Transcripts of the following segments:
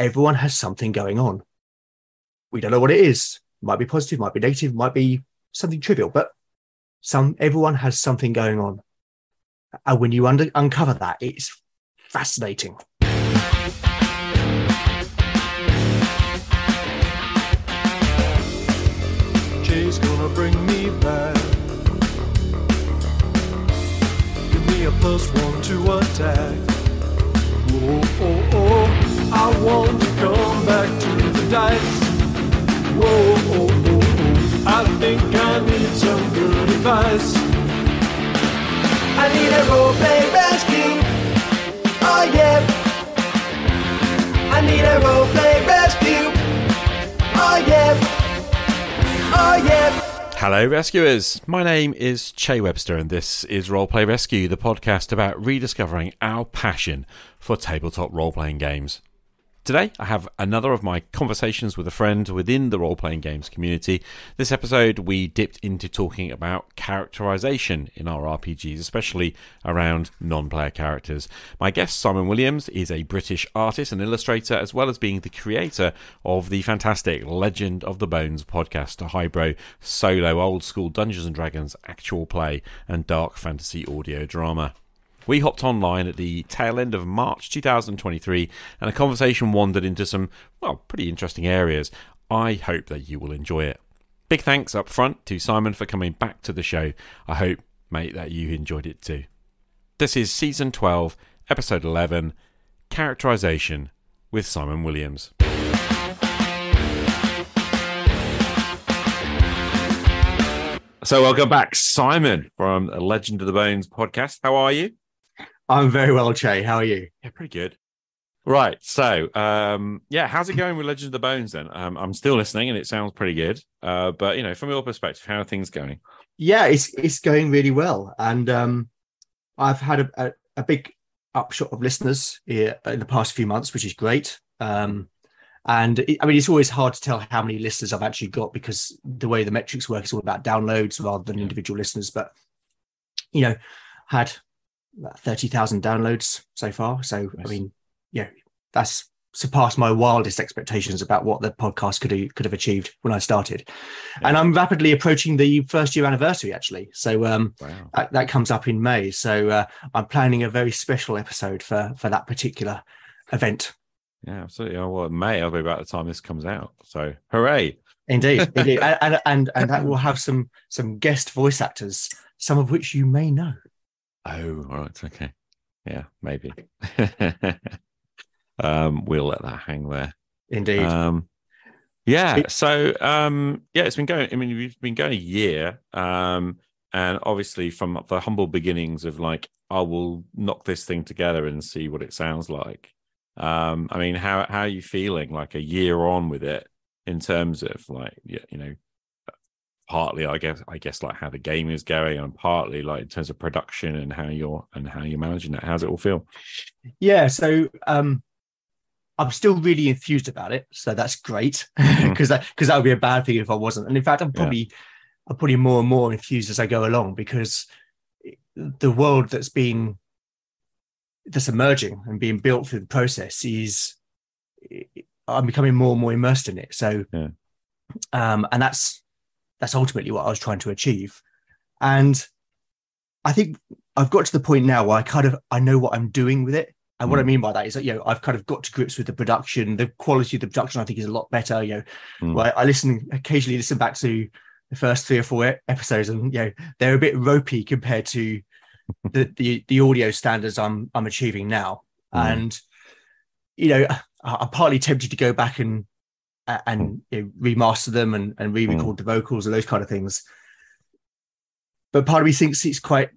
everyone has something going on. We don't know what it is. Might be positive, might be negative, might be something trivial, but some everyone has something going on. And when you under, uncover that, it's fascinating. Jay's gonna bring me back. Give me a plus one to attack. Oh, oh, oh, I want to come back to the dice. Whoa, I think I need some good advice. I need a roleplay rescue. Oh yeah. I need a roleplay rescue. Oh yeah. Oh yeah. Hello, rescuers. My name is Che Webster, and this is Roleplay Rescue, the podcast about rediscovering our passion for tabletop role playing games. Today, I have another of my conversations with a friend within the role playing games community. This episode, we dipped into talking about characterization in our RPGs, especially around non player characters. My guest, Simon Williams, is a British artist and illustrator, as well as being the creator of the fantastic Legend of the Bones podcast, a highbrow solo old school Dungeons and Dragons actual play and dark fantasy audio drama. We hopped online at the tail end of March 2023 and a conversation wandered into some, well, pretty interesting areas. I hope that you will enjoy it. Big thanks up front to Simon for coming back to the show. I hope, mate, that you enjoyed it too. This is season 12, episode 11 Characterization with Simon Williams. So, welcome back, Simon from Legend of the Bones podcast. How are you? I'm very well, Che. How are you? Yeah, pretty good. Right. So, um, yeah, how's it going with Legend of the Bones then? Um, I'm still listening and it sounds pretty good. Uh, but, you know, from your perspective, how are things going? Yeah, it's it's going really well, and um, I've had a, a, a big upshot of listeners here in the past few months, which is great. Um, and it, I mean, it's always hard to tell how many listeners I've actually got because the way the metrics work is all about downloads rather than Yeah. individual listeners. But you know, had about thirty thousand downloads so far. So I mean, yeah, that's surpassed my wildest expectations about what the podcast could could have achieved when I started. And I'm rapidly approaching the first year anniversary, actually. So um, Wow. that, that comes up in May. So uh, I'm planning a very special episode for for that particular event. Yeah, absolutely. Oh, well, May, I'll be about the time this comes out. So, hooray. Indeed, indeed, and, and and and that will have some some guest voice actors, some of which you may know. Oh, all right. Okay. Yeah, maybe. um, we'll let that hang there. Indeed, Um, yeah. So, um, yeah, it's been going. I mean, we've been going a year, um, and obviously from the humble beginnings of like, I will knock this thing together and see what it sounds like. Um, I mean, how how are you feeling? Like a year on with it, in terms of like, you know, partly, I guess, I guess like how the game is going, and partly like in terms of production and how you're and how you're managing it. How's it all feel? yeah. So um, I'm still really enthused about it. So that's great because that because that would be a bad thing if I wasn't. And in fact, I'm Yeah. probably I'm probably more and more enthused as I go along because the world that's been that's emerging and being built through the process is I'm becoming more and more immersed in it. So, Yeah. um, and that's that's ultimately what I was trying to achieve. And I think I've got to the point now where I kind of I know what I'm doing with it. And what I Mm. mean by that is that you know I've kind of got to grips with the production. The quality of the production I think is a lot better. You know, Mm. well, I listen occasionally listen back to the first three or four episodes, and you know they're a bit ropey compared to the the, the audio standards I'm I'm achieving now. Mm. And you know, I'm partly tempted to go back and and you know, remaster them and, and re-record the vocals and those kind of things. But part of me thinks it's quite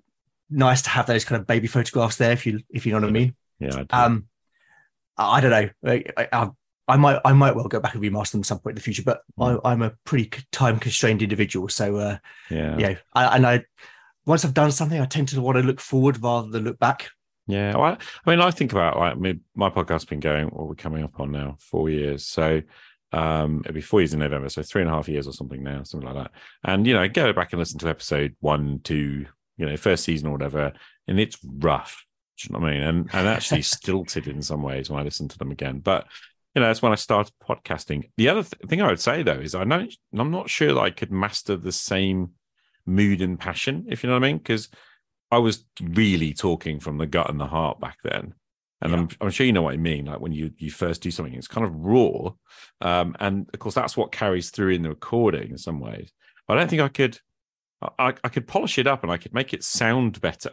nice to have those kind of baby photographs there, if you if you know what I mean. Yeah. I. Um, I don't know. I, I, I- might I might well go back and remaster them at some point in the future, but I, I'm a pretty time constrained individual, so uh, yeah. yeah. I, and I once I've done something, I tend to want to look forward rather than look back. Yeah, well, I, I mean, I think about like my, my podcast's been going. Well, we're coming up on now four years, so um, it'll be four years in November, so three and a half years or something now, something like that. And you know, go back and listen to episode one, two, you know, first season or whatever, and it's rough. Do you know what I mean? And and actually stilted in some ways when I listen to them again. But you know, that's when I started podcasting. The other th- thing I would say though is I know I'm not sure that I could master the same mood and passion, if you know what I mean, because I was really talking from the gut and the heart back then. And Yeah. I'm, I'm sure you know what I mean. Like when you you first do something, it's kind of raw, um, and of course that's what carries through in the recording in some ways. But I don't think I could. I, I could polish it up and I could make it sound better.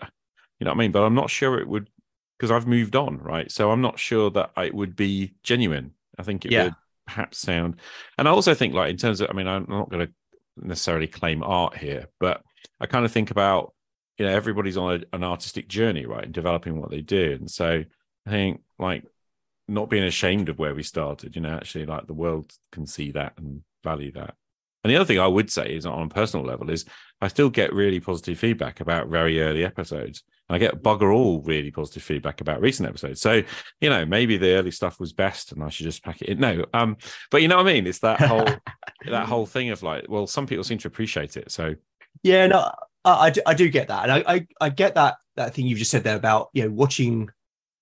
You know what I mean? But I'm not sure it would because I've moved on, right? So I'm not sure that it would be genuine. I think it Yeah. would perhaps sound. And I also think, like in terms of, I mean, I'm not going to necessarily claim art here, but I kind of think about, you know, everybody's on a, an artistic journey, right, in developing what they do, and so I think like not being ashamed of where we started, you know, actually like the world can see that and value that. And the other thing I would say is on a personal level is I still get really positive feedback about very early episodes. And I get bugger all really positive feedback about recent episodes. So, you know, maybe the early stuff was best and I should just pack it in. No, um, but you know what I mean? It's that whole that whole thing of like, well, some people seem to appreciate it. So Yeah, no, I, I, do, I do get that, and I, I, I get that that thing you've just said there about you know watching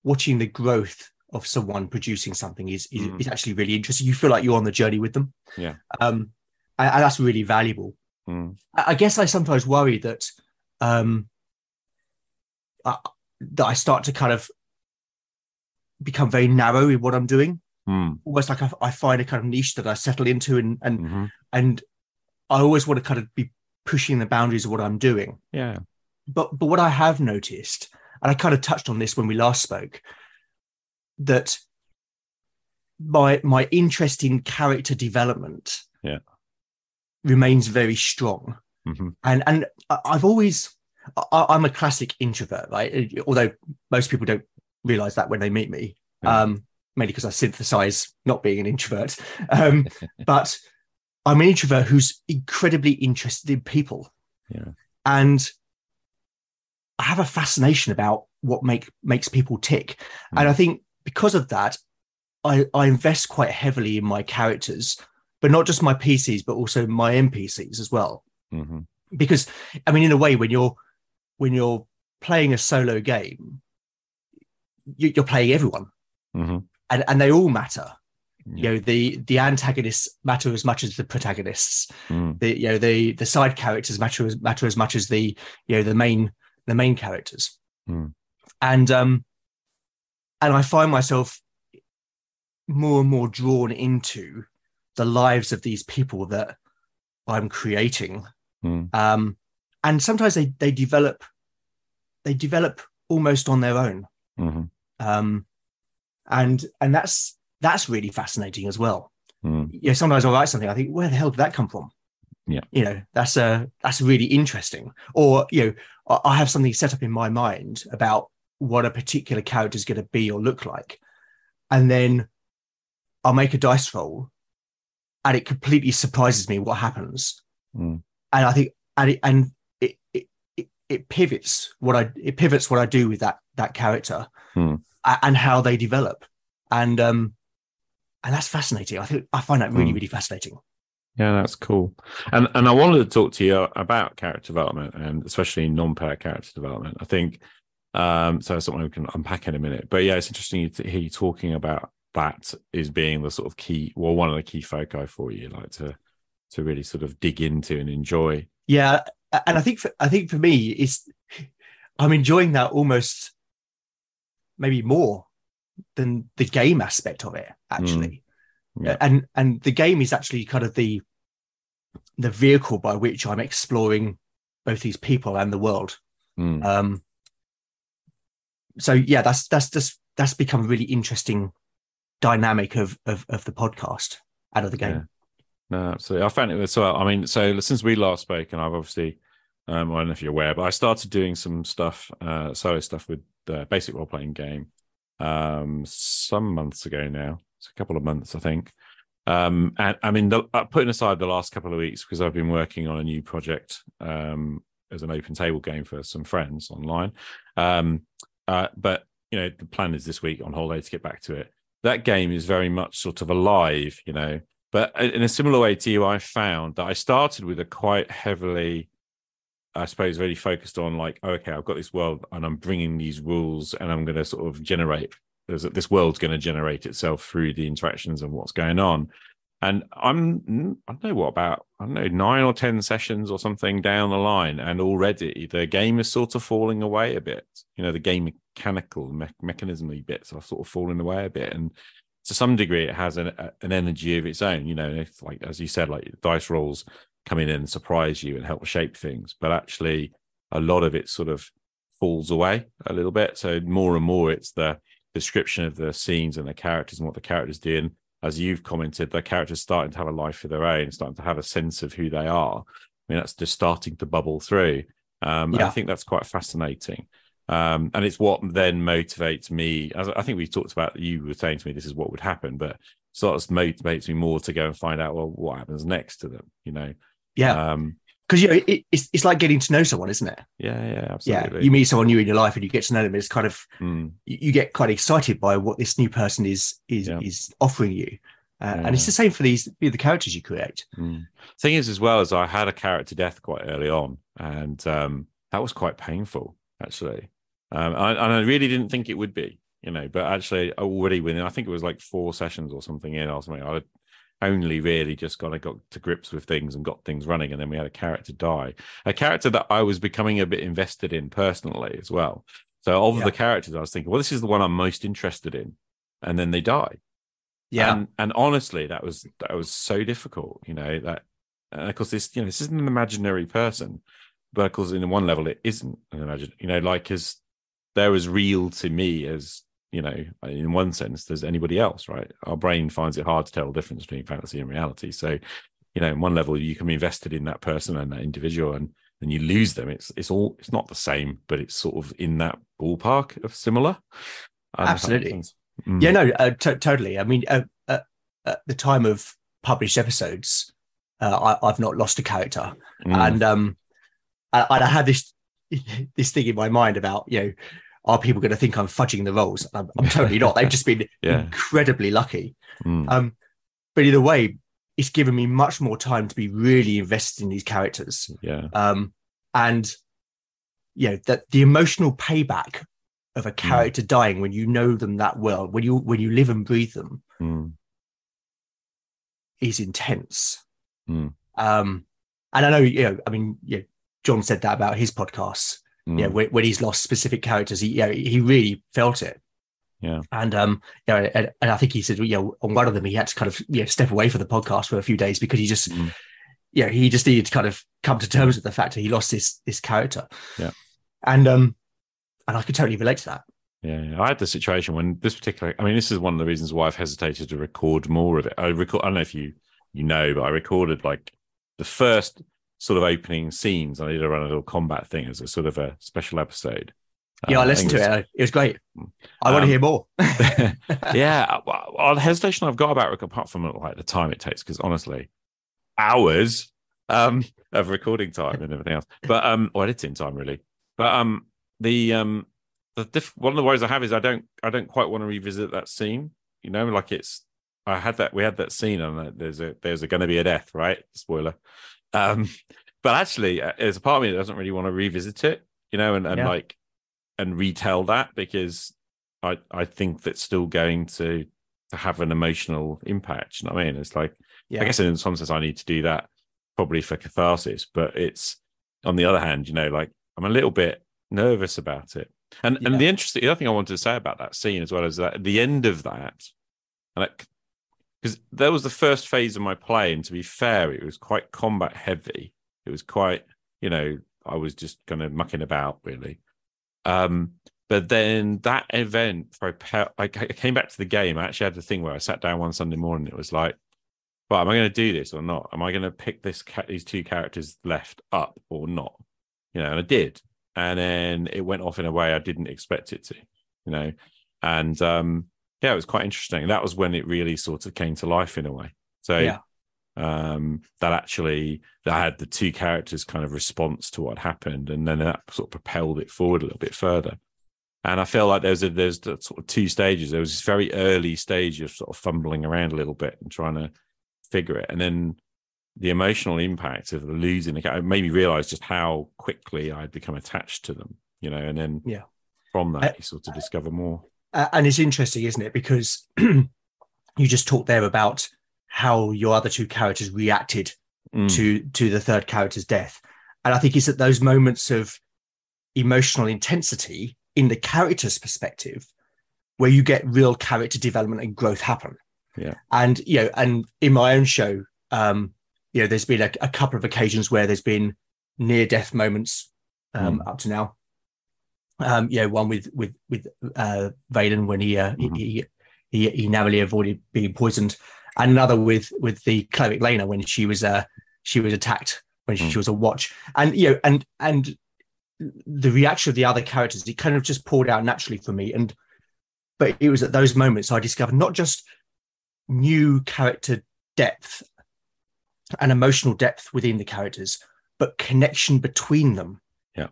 watching the growth of someone producing something is is, Mm. is actually really interesting. You feel like you're on the journey with them. Yeah. Um, and, and that's really valuable. mm, I, I guess I sometimes worry that um, I, that I start to kind of become very narrow in what I'm doing. mm, Almost like I, I find a kind of niche that I settle into, and and mhm. and I always want to kind of be pushing the boundaries of what I'm doing. yeah. But but what I have noticed, and I kind of touched on this when we last spoke, that my my interest in character development Yeah. remains very strong. mhm. And and I've always I, I'm a classic introvert, right? Although most people don't realize that when they meet me. Yeah. Um, mainly because I synthesize not being an introvert. Um, but I'm an introvert who's incredibly interested in people. Yeah. And I have a fascination about what make makes people tick. And I think because of that, I, I invest quite heavily in my characters, but not just my PCs, but also my NPCs as well. Mhm. Because I mean, in a way, when you're when you're playing a solo game, you, you're playing everyone, Mhm. and and they all matter. Yeah. You know, the the antagonists matter as much as the protagonists. Mm, The you know the the side characters matter as matter as much as the you know the main the main characters. Hmm. And um, and I find myself more and more drawn into the lives of these people that I'm creating mm, um, and sometimes they they develop they develop almost on their own mhm, um, and and that's that's really fascinating as well mm. you know sometimes i write something i think where the hell did that come from Yeah. you know that's uh that's really interesting or you know i have something set up in my mind about what a particular character is going to be or look like. And then i'll make a dice roll and it completely surprises me what happens. Mm. and i think and it and it it, it, pivots what i it pivots what i do with that that character a- and how they develop. And um and that's fascinating. I think i find that really Hmm. really fascinating Yeah, that's cool. And and I wanted to talk to you about character development and especially non-player character development. I think um so that's something we can unpack in a minute. But yeah, it's interesting to hear you talking about that is being the sort of key well, one of the key foci for you, like to to really sort of dig into and enjoy. yeah and i think for, i think for me it's i'm enjoying that almost maybe more than the game aspect of it actually Yeah. and and the game is actually kind of the the vehicle by which i'm exploring both these people and the world Mm, um so yeah that's that's just that's become a really interesting dynamic of of, of the podcast out of the game No, absolutely. I found it as well. I mean, so since we last spoke, and I've obviously, um, I don't know if you're aware, but I started doing some stuff, uh, solo stuff with the basic role playing game, um, some months ago now. It's a couple of months, I think. Um, and I mean, the, uh, putting aside the last couple of weeks because I've been working on a new project um, as an open table game for some friends online. Um, uh, but you know, the plan is this week on holiday to get back to it. That game is very much sort of alive, you know. But in a similar way to you, I found that I started with a quite heavily, I suppose, really focused on like, okay, I've got this world and I'm bringing these rules and I'm going to sort of generate there's this world's going to generate itself through the interactions and what's going on. And I'm I don't know what about I don't know nine or ten sessions or something down the line, and already the game is sort of falling away a bit. You know, the game mechanical me- bits are sort of falling away a bit, and to some degree, it has an, an energy of its own. You know, if, like as you said, like dice rolls come in and surprise you and help shape things, but actually, a lot of it sort of falls away a little bit. So more and more, it's the description of the scenes and the characters and what the characters do. And as you've commented, the characters starting to have a life of their own, starting to have a sense of who they are. I mean, that's just starting to bubble through. Um, yeah. I think that's quite fascinating. Um, and it's what then motivates me. As I think we talked about, you were saying to me, this is what would happen, but sort of motivates me more to go and find out, well, what happens next to them, you know? Yeah. Um, because you know it, it's it's like getting to know someone, isn't it? Yeah, yeah, absolutely. Yeah, you meet someone new in your life and you get to know them. It's kind of mm. you, you, get quite excited by what this new person is is yeah. is offering you, uh, yeah. and it's the same for these the characters you create. Mm. Thing is, as well as I had a character death quite early on, and um, that was quite painful actually, um, and, and I really didn't think it would be you know, but actually already within, I think it was like four sessions or something in, was like, I only really just kind of got to grips with things and got things running. And then we had a character die, a character that I was becoming a bit invested in personally as well. So of yeah. the characters, I was thinking, well, this is the one I'm most interested in, and then they die. Yeah, and, and honestly, that was that was so difficult. You know that, and of course, this you know this isn't an imaginary person, but of course, in one level, it isn't an imagine. You know, like as they're as real to me as you know, in one sense, there's anybody else, right? Our brain finds it hard to tell the difference between fantasy and reality. So, you know, in one level, you can be invested in that person and that individual, and then you lose them. It's it's all it's not the same, but it's sort of in that ballpark of similar. Absolutely. Mm. Yeah, no, uh, t- totally. I mean, uh, uh, at the time of published episodes, uh, I, have not lost a character, mm. and um, I, I had this this thing in my mind about you know are people going to think I'm fudging the rolls? I'm, I'm totally not. They've just been yeah. incredibly lucky. Mm. Um, but either way, it's given me much more time to be really invested in these characters. Yeah. Um, and you know that the emotional payback of a hmm. character mm. dying when you know them that well, when you when you live and breathe them, mm. is intense. Mm. Um, and I know, you know, I mean, yeah, John said that about his podcasts mm. yeah, when, when, he's lost specific characters, he yeah, he really felt it. Yeah, and um, yeah, and, and I think he said, you know, on one of them, he had to kind of you know step away from the podcast for a few days because he just, mm. yeah, he just needed to kind of come to terms with the fact that he lost this this character. Yeah, and um, and I could totally relate to that. Yeah, yeah, I had the situation when this particular. I mean, this is one of the reasons why I've hesitated to record more of it. I record. I don't know if you you know, but I recorded like the first sort of opening scenes. I did run a little combat thing as a sort of a special episode. Yeah, uh, I listened I to it. It was great. I um, want to hear more. yeah, well, the hesitation I've got about it, apart from like the time it takes, because honestly, hours um, of recording time and everything else, but um, or editing time really. But um, the um, the diff- one of the worries I have is I don't I don't quite want to revisit that scene. You know, like it's I had that we had that scene and there's a there's going to be a death, right? Spoiler. Um, but actually, uh, there's a part of me that doesn't really want to revisit it, you know, and, and yeah. like and retell that because I I think that's still going to to have an emotional impact. You know what I mean? It's like yeah. I guess in some sense I need to do that probably for catharsis, but it's on the other hand, you know, like I'm a little bit nervous about it. And yeah. and the interesting the other thing I wanted to say about that scene as well is that at the end of that, and it, because that was the first phase of my play, and to be fair, it was quite combat heavy. It was quite, you know, I was just kind of mucking about really. Um, but then that event, I came back to the game. I actually had the thing where I sat down one Sunday morning. It was like, well, am I going to do this or not? Am I going to pick this these two characters left up or not? You know, and I did, and then it went off in a way I didn't expect it to. You know, and um, yeah, it was quite interesting. That was when it really sort of came to life in a way. So yeah. um, that actually that had the two characters kind of response to what happened, and then that sort of propelled it forward a little bit further. And I feel like there's a there's the sort of two stages. There was this very early stage of sort of fumbling around a little bit and trying to figure it, and then the emotional impact of losing the character made me realize just how quickly I'd become attached to them. You know, and then yeah, from that I, you sort of discover more. Uh, and it's interesting, isn't it? Because you just talked there about how your other two characters reacted Mm. to to the third character's death, and I think it's at those moments of emotional intensity in the character's perspective where you get real character development and growth happen. Yeah. and you know, and in my own show, um, you know, there's been a, a couple of occasions where there's been near death moments um, up to now. Um, you know, one with with with uh, Valen when he, uh, Mhm. he he he narrowly avoided being poisoned, and another with with the cleric Lena when she was uh she was attacked when she, Mm. she was a watch, and you know, and and the reaction of the other characters it kind of just poured out naturally for me, and but it was at those moments I discovered not just new character depth and emotional depth within the characters, but connection between them. Yeah.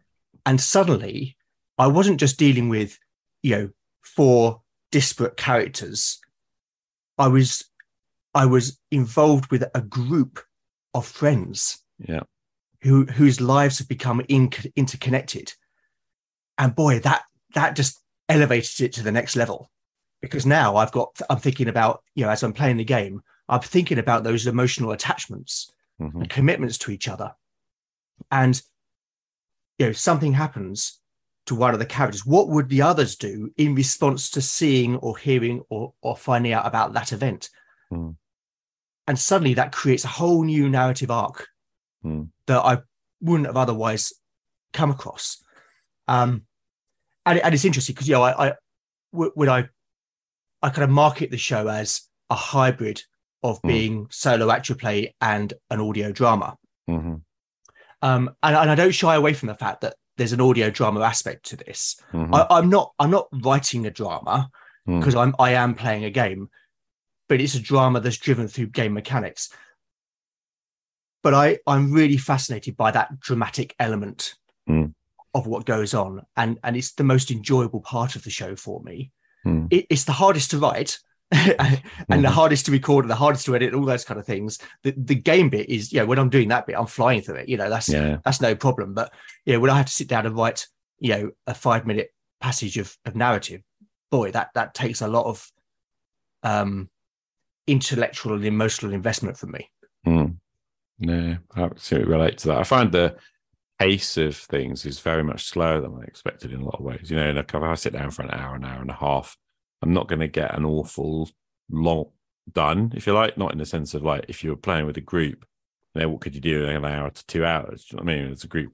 And suddenly I wasn't just dealing with, you know, four disparate characters. I was I was involved with a group of friends Yeah. who whose lives have become in, interconnected. And boy, that that just elevated it to the next level. Because now I've got I'm thinking about, you know, as I'm playing the game, I'm thinking about those emotional attachments Mhm. and commitments to each other. And you know, something happens to one of the characters. What would the others do in response to seeing or hearing or, or finding out about that event? Hmm. And suddenly that creates a whole new narrative arc Hmm. that I wouldn't have otherwise come across. Um, and, and it's interesting because you know I, would I I kind of market the show as a hybrid of Hmm. being solo actual play and an audio drama. Mhm. Um, and, and I don't shy away from the fact that there's an audio drama aspect to this. Mhm. I, I'm not I'm not writing a drama Mm. because I'm I am playing a game, but it's a drama that's driven through game mechanics. But I I'm really fascinated by that dramatic element Mm. of what goes on, and and it's the most enjoyable part of the show for me. Mm. It, it's the hardest to write. and the hardest to record and the hardest to edit, all those kind of things. The the game bit is, you know, when I'm doing that bit, I'm flying through it. You know, that's Yeah. that's no problem. But you know, when I have to sit down and write, you know, a five minute passage of, of narrative, boy, that that takes a lot of um intellectual and emotional investment from me. Mm. No, I absolutely relate to that. I find the pace of things is very much slower than I expected in a lot of ways. You know, like if I sit down for an hour, an hour and a half, I'm not going to get an awful lot done, if you like. Not in the sense of like if you were playing with a group, you know, what could you do in an hour to two hours? You know I mean? it's a group.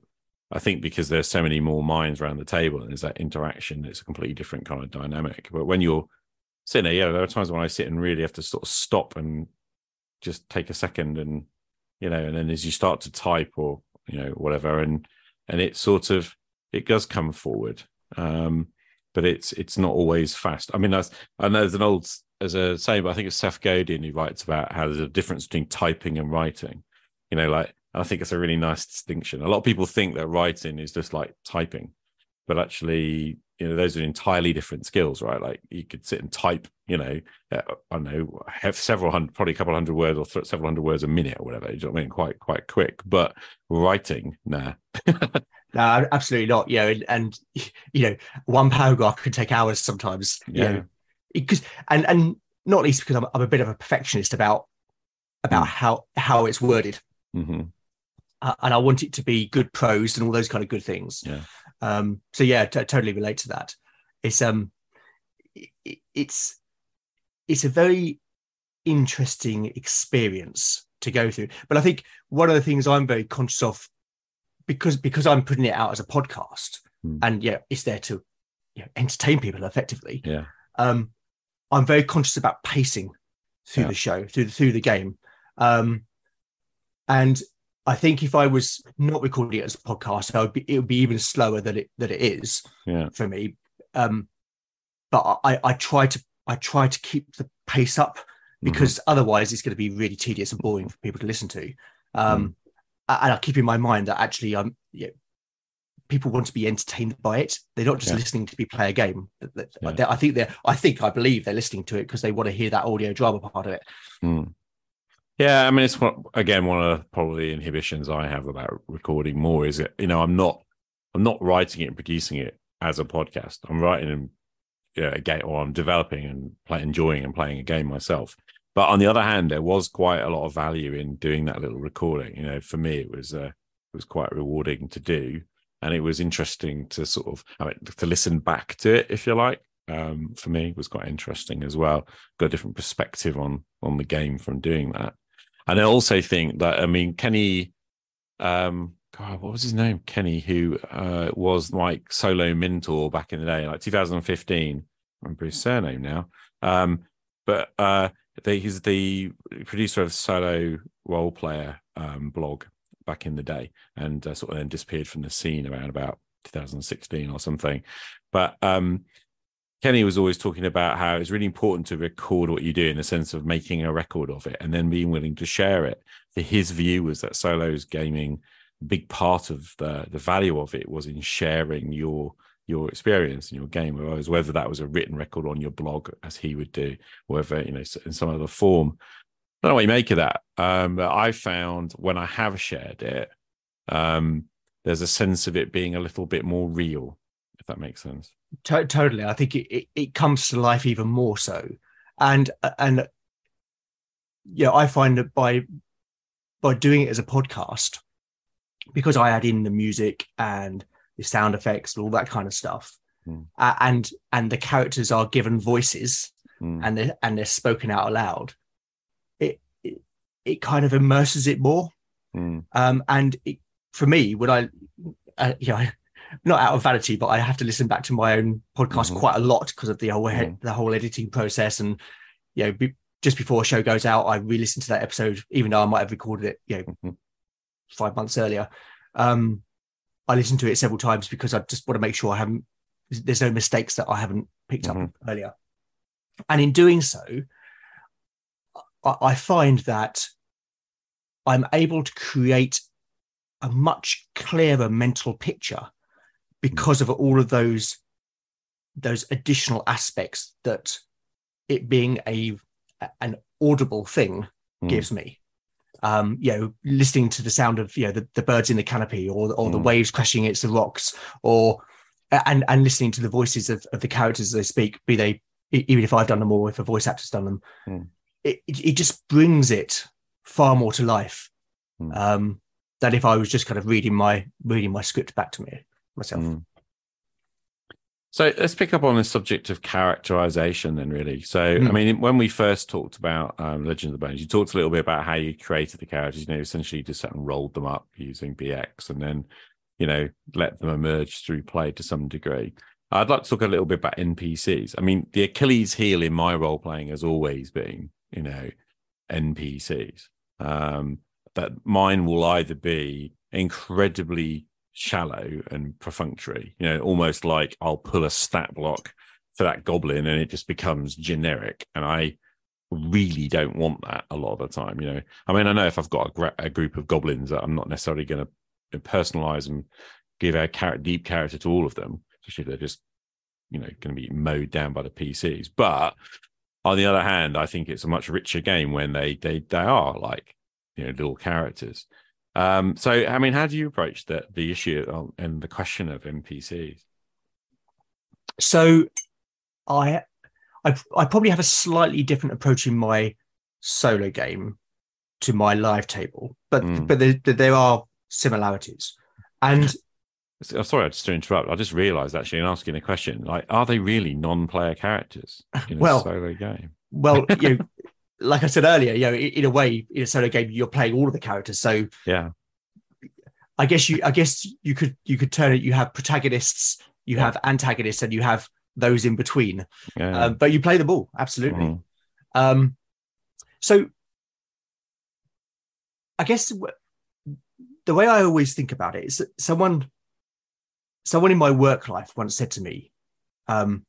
I think because there's so many more minds around the table and there's that interaction, it's a completely different kind of dynamic. But when you're sitting there, yeah, there are times when I sit and really have to sort of stop and just take a second and you know, and then as you start to type or you know whatever, and and it sort of it does come forward, um, but it's it's not always fast. I mean, that's I know there's an old as a saying, but I think it's Seth Godin who writes about how there's a difference between typing and writing. You know, like I think it's a really nice distinction. A lot of people think that writing is just like typing, but actually, you know, those are entirely different skills, right? Like you could sit and type, you know, uh, I don't know, have several hundred, probably a couple hundred words or th- several hundred words a minute or whatever. You know what I mean? Quite, quite quick. But writing, nah. No, absolutely not. You know, and, and you know, one paragraph can take hours sometimes. You Yeah. know, because and and not least because I'm, I'm a bit of a perfectionist about about Mm. how how it's worded. hmm uh, and I want it to be good prose and all those kind of good things. Yeah. Um, so yeah, t- totally relate to that. It's um, it, it's it's a very interesting experience to go through. But I think one of the things I'm very conscious of because because I'm putting it out as a podcast, Hmm. and yeah, it's there to you know, entertain people effectively. Yeah. Um, I'm very conscious about pacing through Yeah. the show, through the, through the game. Um, and I think if I was not recording it as a podcast, I would be, it would be even slower than it than it is Yeah. for me. Um, but I, I try to I try to keep the pace up Mm-hmm. because otherwise it's going to be really tedious and boring for people to listen to. Um, And I keep in my mind that actually, um, you know, people want to be entertained by it. They're not just Yeah. listening to me play a game. Yeah. I think they're I think I believe they're listening to it because they want to hear that audio drama part of it. Mm. Yeah, I mean, it's one, again one of probably the inhibitions I have about recording more is it, you know, I'm not, I'm not writing it and producing it as a podcast. I'm writing and you know, a game or I'm developing and play, enjoying and playing a game myself. But on the other hand, there was quite a lot of value in doing that little recording. You know, for me, it was uh, it was quite rewarding to do, and it was interesting to sort of I mean, to listen back to it, if you like. Um, for me, was quite interesting as well. Got a different perspective on on the game from doing that, and I also think that I mean Kenny, um, God, what was his name? Kenny, who uh, was like solo mentor back in the day, like 2015. I remember his surname now. Um, but uh, he's the producer of solo role player um, blog back in the day, and uh, sort of then disappeared from the scene around about 2016 or something. But um, Kenny was always talking about how it's really important to record what you do in the sense of making a record of it and then being willing to share it. For his view was that solos gaming, big part of the the value of it was in sharing your your experience in your game, whether that was a written record on your blog, as he would do, whether you know in some other form. I don't know what you make of that. Um, but I found when I have shared it, um, there's a sense of it being a little bit more real, if that makes sense. To- totally. I think it, it, it comes to life even more so. And and yeah, I find that by by doing it as a podcast, because I add in the music and the sound effects and all that kind of stuff, Mm. uh, and and the characters are given voices Mm. and they're and they're spoken out aloud, it it, it kind of immerses it more. Mm. Um, and it, for me, when I, uh, you know, not out of vanity, but I have to listen back to my own podcast Mhm. quite a lot because of the whole Mhm. the whole editing process. And you know, be, just before a show goes out, I re-listen to that episode, even though I might have recorded it, you know, Mhm. five months earlier. Um, I listen to it several times because I just want to make sure I haven't. There's no mistakes that I haven't picked up Mhm. earlier. And in doing so, I, I find that I'm able to create a much clearer mental picture because of all of those those additional aspects that it being a an audible thing Mm. gives me um you know listening to the sound of you know the, the birds in the canopy or or the Mm. waves crashing against the rocks or and and listening to the voices of, of the characters as they speak be they even if i've done them or if a voice actor's done them Mm. it, it it just brings it far more to life Mm. um than if i was just kind of reading my reading my script back to me myself Mm. So let's pick up on the subject of characterization then, really. So, I Mm. mean, when we first talked about um, Legend of the Bones, you talked a little bit about how you created the characters. You know, essentially you just sat and rolled them up using BX and then, you know, let them emerge through play to some degree. I'd like to talk a little bit about NPCs. I mean, the Achilles heel in my role playing has always been, you know, NPCs. Um, that mine will either be incredibly shallow and perfunctory, you know, almost like I'll pull a stat block for that goblin and it just becomes generic. And I really don't want that a lot of the time, you know. I mean, I know if I've got a, gra- a group of goblins that I'm not necessarily going to personalize and give a char- deep character to all of them, especially if they're just, you know, going to be mowed down by the PCs. But on the other hand, I think it's a much richer game when they they they are like you know little characters. Um, so, I mean, how do you approach the the issue and the question of NPCs? so I, I I probably have a slightly different approach in my solo game to my live table, but Mm. but there, there are similarities. And I'm sorry, I just to interrupt. I just realised actually in asking the question, like, are they really non-player characters in a Well- solo game? well, you know, like I said earlier, you know, in, in a way, in a solo game, you're playing all of the characters. So Yeah, I guess you I guess you could you could turn it. You have protagonists, you Yeah. have antagonists, and you have those in between. yeah. Um, but you play them all absolutely. Mhm. Um, so I guess the way I always think about it is that someone, someone in my work life once said to me, um,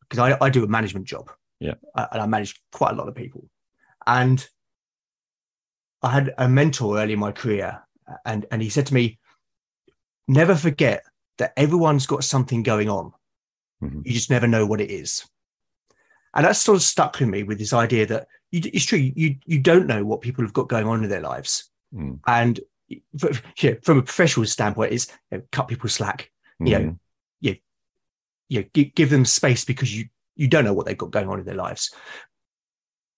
because I, I do a management job, Yeah. uh, and I managed quite a lot of people, and I had a mentor early in my career, and and he said to me, never forget that everyone's got something going on. Mhm. You just never know what it is and that sort of stuck with me with this idea that you, it's true you you don't know what people have got going on in their lives Mm. and yeah, from a professional standpoint is you know, cut people slack you know Mhm. you know, gi- give them space because you you don't know what they've got going on in their lives.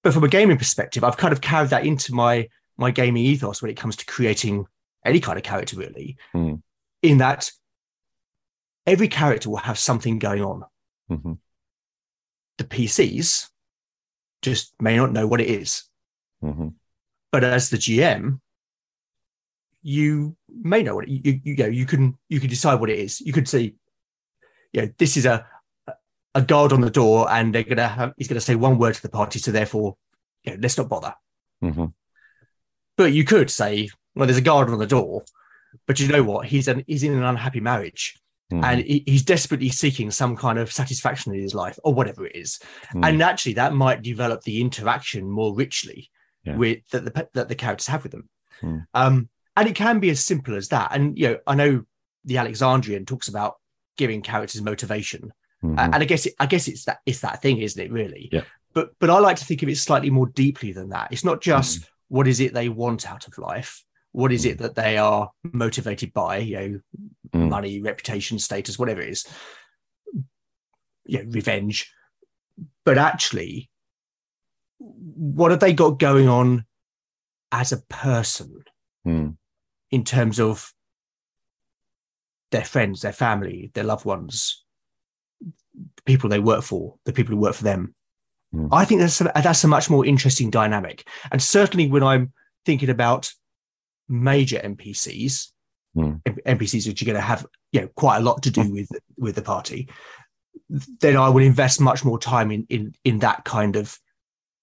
But from a gaming perspective, I've kind of carried that into my my gaming ethos when it comes to creating any kind of character, really. Hmm. In that every character will have something going on. Mhm. The PCs just may not know what it is. Mhm. But as the GM, you may know what it, you, you know you can you can decide what it is. You could say, you know, this is a a guard on the door, and they're gonna have he's gonna say one word to the party, so therefore, you know, let's not bother. Mhm. But you could say, well, there's a guard on the door, but you know what? He's an he's in an unhappy marriage, Mhm. and he, he's desperately seeking some kind of satisfaction in his life, or whatever it is. Mm. And naturally, that might develop the interaction more richly Yeah. with that the that the characters have with them. Mm. Um, and it can be as simple as that. And you know, I know the Alexandrian talks about giving characters motivation, Mhm. Uh, and I guess it, I guess it's that it's that thing, isn't it? Really. Yeah. But but I like to think of it slightly more deeply than that. It's not just Mm-hmm. what is it they want out of life. What is it that they are motivated by? You know, Mm. money, reputation, status, whatever it is. You know, revenge. But actually, what have they got going on as a person Mm. in terms of their friends, their family, their loved ones, people they work for, the people who work for them. Mm. I think that's a, that's a much more interesting dynamic. And certainly when I'm thinking about major NPCs, Mm. NPCs which are going to have you know quite a lot to do with with the party, then I would invest much more time in in in that kind of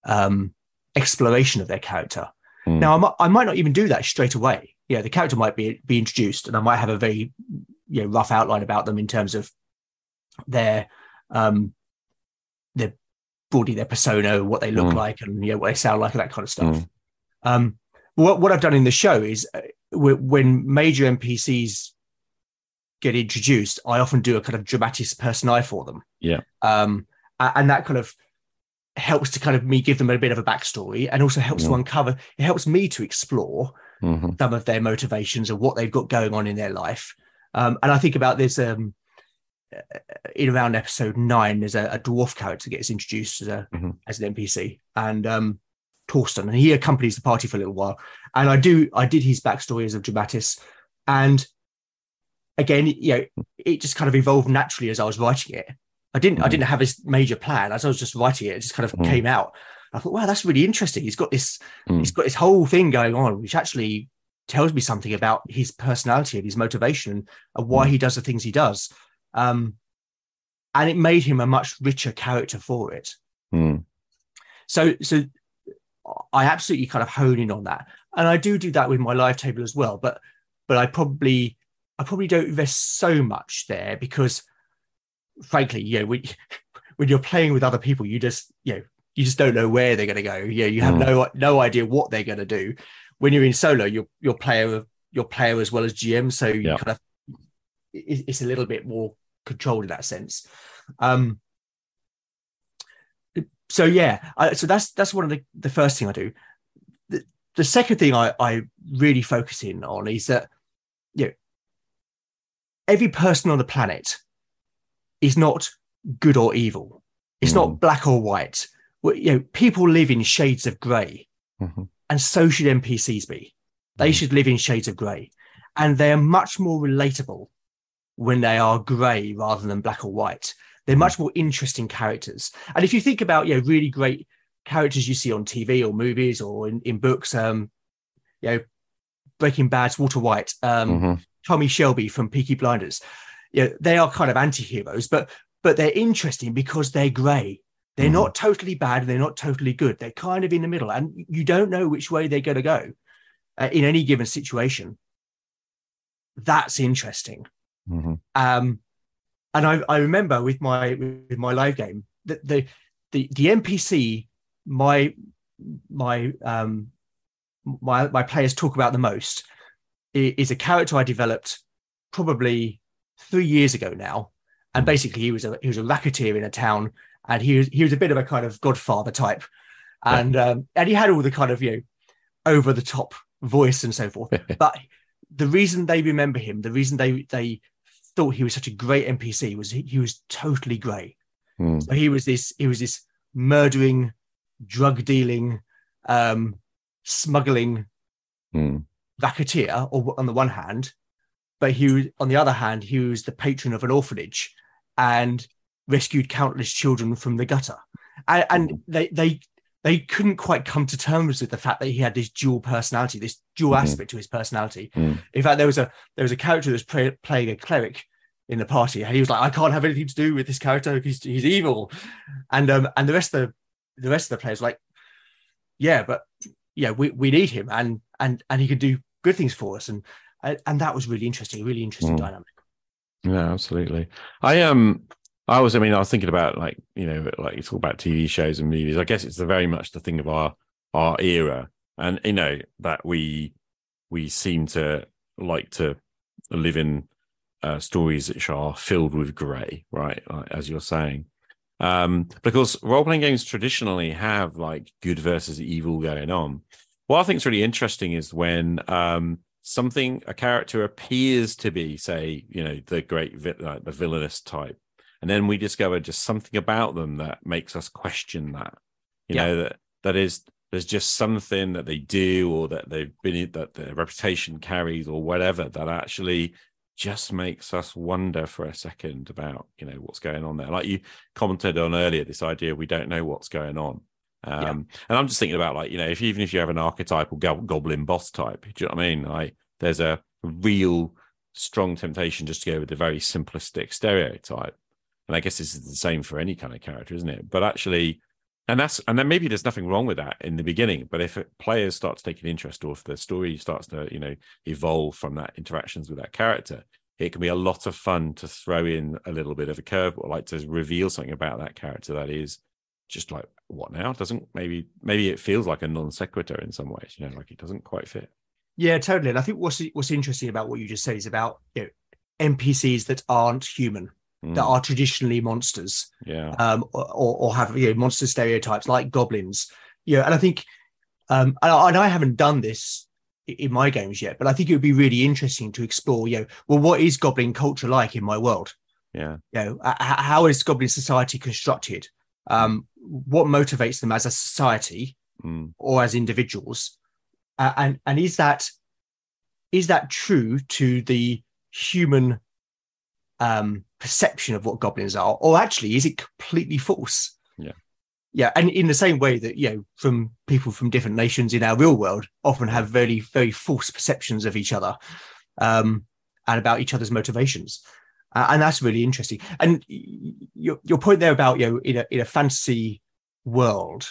um, exploration of their character. Mm. Now, I might, I might not even do that straight away. Yeah, the character might be be introduced, and I might have a very you know rough outline about them in terms of their um their broadly their persona, what they look Mm. like, and you know what they sound like, and that kind of stuff. Mm. Um, what what I've done in the show is uh, when major NPCs get introduced, I often do a kind of dramatis personae for them. Yeah. Um, and that kind of helps to kind of me give them a bit of a backstory, and also helps to uncover. It helps me to explore Mhm. some of their motivations and what they've got going on in their life. Um, and I think about this um, in around episode nine. There's a, a dwarf character gets introduced as a Mhm. as an NPC, and um, Torsten, and he accompanies the party for a little while. And I do I did his backstory as a dramatis, and again, you know, it just kind of evolved naturally as I was writing it. I didn't I Mhm. didn't have this major plan as I was just writing it. It just kind of Mhm. came out. I thought, wow, that's really interesting. He's got this Mm. he's got this whole thing going on, which actually tells me something about his personality and his motivation and, and why Mm. he does the things he does. Um, and it made him a much richer character for it. Mm. So, so I absolutely kind of hone in on that, and I do do that with my live table as well. But, but I probably, I probably don't invest so much there because, frankly, you know, when, when you're playing with other people, you just, you know, you just don't know where they're going to go. Yeah, you have Mm. no no idea what they're going to do. When you're in solo, you're you're player you're player as well as GM, so you Yeah. kind of it's a little bit more controlled in that sense. Um, so yeah, I, so that's that's one of the the first thing I do. The, the second thing I I really focus in on is that you know every person on the planet is not good or evil. It's not black or white. Well, You know, people live in shades of grey, Mhm. and so should NPCs be. They Mhm. should live in shades of grey, and they are much more relatable when they are grey rather than black or white. They're much more interesting characters. And if you think about, you know, really great characters you see on TV or movies or in, in books, um, you know, Breaking Bad's Walter White, um, Mhm. Tommy Shelby from Peaky Blinders. You know, they are kind of anti-heroes, but but they're interesting because they're grey. They're Mhm. not totally bad they're not totally good. They're kind of in the middle, and you don't know which way they're going to go uh, in any given situation. That's interesting. Mhm. Um, and I, I remember with my with my live game that the the the NPC my my um my my players talk about the most is a character I developed probably three years ago now, and basically he was a he was a racketeer in a town, and he was he was a bit of a kind of Godfather type, Yeah. and um, and he had all the kind of you know over the top voice and so forth. but the reason they remember him, the reason they they thought he was such a great NPC was he, he was totally grey. Hmm. So he was this he was this murdering, drug dealing, um, smuggling Hmm. racketeer, or on the one hand, but he was, on the other hand he was the patron of an orphanage and rescued countless children from the gutter. And, and they they they couldn't quite come to terms with the fact that he had this dual personality, this dual Mhm. aspect to his personality. Mm. In fact, there was a there was a character that was play, playing a cleric in the party, and he was like, "I can't have anything to do with this character. He's he's evil," and um and the rest of the the rest of the players were like, "Yeah, but yeah, we, we need him, and and and he could do good things for us," and and, that was really interesting, a really interesting Mm. dynamic. Yeah, absolutely. I um I was I mean I was thinking about like, you know, like you talk about TV shows and movies. I guess it's very much the thing of our our era. And you know, that we we seem to like to live in uh, stories which are filled with grey, right? Like, as you're saying. Um, because role playing games traditionally have like good versus evil going on. What I think is really interesting is when um, something a character appears to be, say, you know, the great vi- like the villainous type, and then we discover just something about them that makes us question that. You Yeah. know that that is there's just something that they do or that they've been that their reputation carries or whatever that actually just makes us wonder for a second about you know what's going on there like you commented on earlier this idea we don't know what's going on um Yeah. and i'm just thinking about like you know if even if you have an archetypal go- goblin boss type do you know what i mean like there's a real strong temptation just to go with the very simplistic stereotype and i guess this is the same for any kind of character isn't it? But actually and that's and then maybe there's nothing wrong with that in the beginning but if it, players start to take an interest or if the story starts to you know evolve from that interactions with that character it can be a lot of fun to throw in a little bit of a curve or like to reveal something about that character that is just like what now? Doesn't maybe maybe it feels like a non sequitur in some ways you know like it doesn't quite fit. Yeah, totally. And I think what's what's interesting about what you just said is about you know, NPCs that aren't human, that Mm, are traditionally monsters, yeah um, or, or have you know, monster stereotypes like goblins. Yeah, and I think, um, and I, and I haven't done this in my games yet, but I think it would be really interesting to explore. You know, well, what is goblin culture like in my world? yeah You know, uh, how is goblin society constructed? Um, what motivates them as a society? mm, or as individuals uh, and and is that is that true to the human um perception of what goblins are or actually is it completely false Yeah. yeah and in the same way that you know from people from different nations in our real world often have very very false perceptions of each other um and about each other's motivations uh, and that's really interesting and your, your point there about you know in a in a fantasy world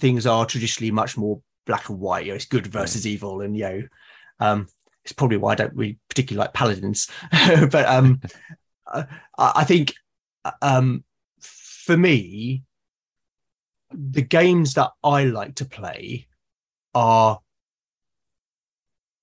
things are traditionally much more black and white. You know, it's good versus evil, and you know, um, it's probably why I don't really particularly like paladins. but um, uh, I think um, for me, the games that I like to play are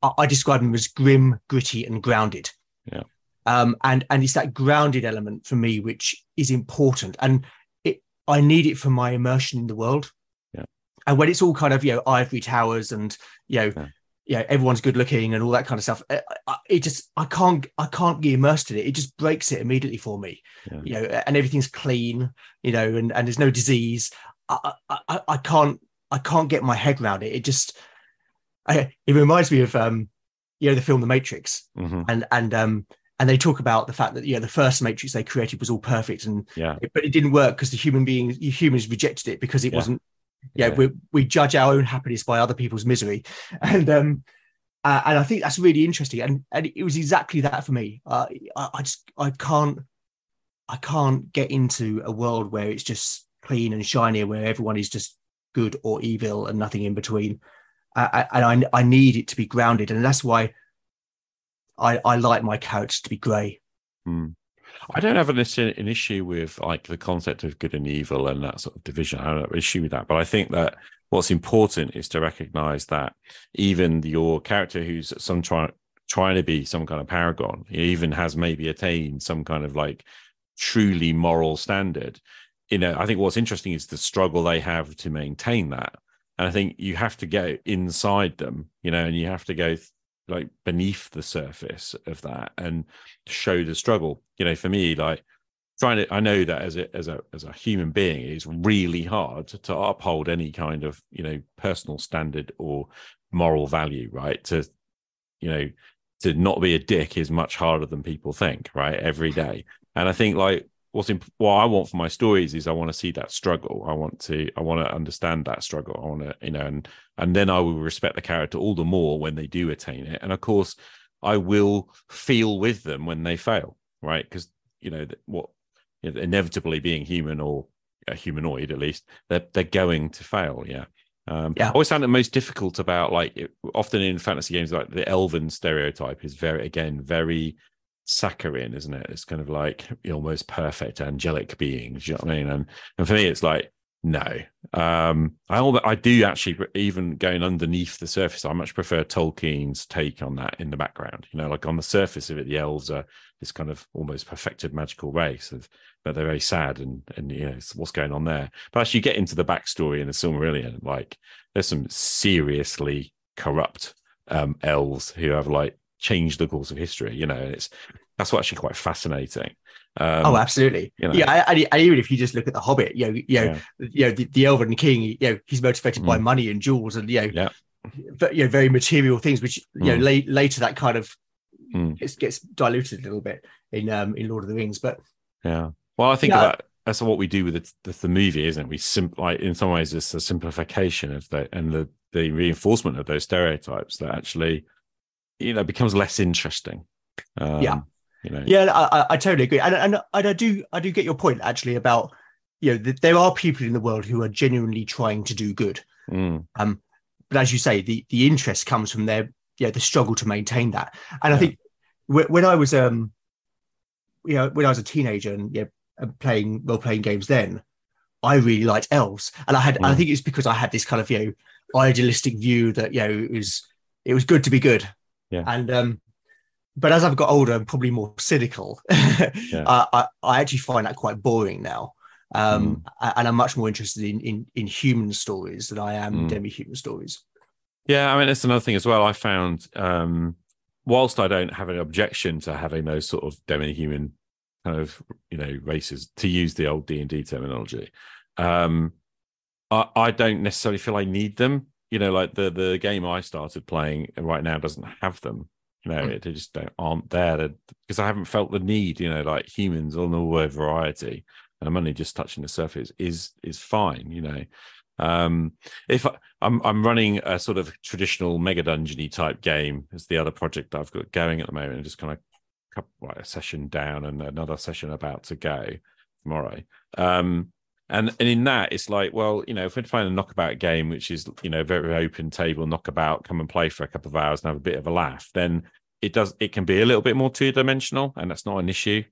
I, I describe them as grim, gritty, and grounded. Yeah. Um, and and it's that grounded element for me which is important, and it I need it for my immersion in the world. Yeah. And when it's all kind of you know ivory towers and you know Yeah. Yeah, everyone's good looking and all that kind of stuff. I, I, it just I can't I can't get immersed in it. It just breaks it immediately for me. Yeah. You know, and everything's clean. You know, and and there's no disease. I I, I- can't I can't get my head around it. It just I, it reminds me of um you know the film The Matrix mhm, and and um and they talk about the fact that you know the first Matrix they created was all perfect and yeah but it didn't work because the human beings humans rejected it because it Yeah. wasn't yeah, Yeah. We, we judge our own happiness by other people's misery. And um uh, and i think that's really interesting. And and it was exactly that for me. Uh, I, I just i can't i can't get into a world where it's just clean and shiny where everyone is just good or evil and nothing in between. I, I, and I, I need it to be grounded. And that's why i i like my characters to be gray mm. I don't have an, issue- an issue with like the concept of good and evil and that sort of division. I don't have an issue with that, but I think that what's important is to recognize that even your character who's some try, trying to be some kind of paragon, even has maybe attained some kind of like truly moral standard. You know, I think what's interesting is the struggle they have to maintain that. And I think you have to go inside them, you know, and you have to go like beneath the surface of that and show the struggle. You know, for me, like trying to I know that as a as a as a human being it's really hard to uphold any kind of, you know, personal standard or moral value, right? To you know, to not be a dick is much harder than people think, right? Every day. And I think like what's imp- what I want for my stories is I want to see that struggle. I want to I want to understand that struggle. I want to you know and and then I will respect the character all the more when they do attain it. And of course, I will feel with them when they fail, right? Because you know what you know, inevitably being human or a humanoid at least they're they're going to fail. Yeah. Um, yeah. I always found it most difficult about like it, often in fantasy games, like the elven stereotype is very again very saccharine, isn't it? It's kind of like almost perfect angelic beings. You know what I mean? And and for me, it's like no. Um, I I do actually even going underneath the surface. I much prefer Tolkien's take on that in the background. You know, like on the surface of it, the elves are this kind of almost perfected magical race, of, but they're very sad and and you know what's going on there. But as you get into the backstory in the Silmarillion, like there's some seriously corrupt um, elves who have like change the course of history. You know, it's that's actually quite fascinating. Um, oh, absolutely. You know. Yeah, and, even if you just look at the Hobbit, you know, you know, yeah. you know, the, the Elven King, you know, he's motivated mm. by money and jewels, and you know, yeah. but you know, very material things, which you know, mm. later that kind of mm. gets, gets, diluted a little bit in um in Lord of the Rings. But yeah, well, I think yeah. about that's what we do with the, the, the movie, isn't it? We sim- like in some ways it's a simplification of the and the the reinforcement of those stereotypes that actually you know becomes less interesting. Um, yeah, you know. Yeah, I, I totally agree, and, and and I do I do get your point actually about you know there are people in the world who are genuinely trying to do good. Mm. Um, but as you say, the the interest comes from their yeah the struggle to maintain that, and yeah. I think when I was um you know when I was a teenager and yeah playing role playing games then I really liked elves, and I had mm. I think it's because I had this kind of you know idealistic view that you know it was it was good to be good, yeah. And um, but as I've got older, I'm probably more cynical. yeah. I, I actually find that quite boring now. Um, mm. and I'm much more interested in, in in human stories than I am mm. demi-human stories. Yeah, I mean that's another thing as well. I found um, whilst I don't have an objection to having those sort of demi-human kind of you know races, to use the old D and D terminology, um, I, I don't necessarily feel I need them you know, like the the game I started playing right now doesn't have them. You know, mm. they just don't aren't there because I haven't felt the need. You know, like humans on all their variety, and I'm only just touching the surface is is fine. You know, um, if I, am I'm, I'm running a sort of traditional mega dungeony type game, as the other project that I've got going at the moment, and just kind of like a session down and another session about to go tomorrow. Um, and and in that, it's like, well, you know, if we're playing a knockabout game, which is you know very open table knockabout, come and play for a couple of hours and have a bit of a laugh, then it does it can be a little bit more two dimensional, and that's not an issue.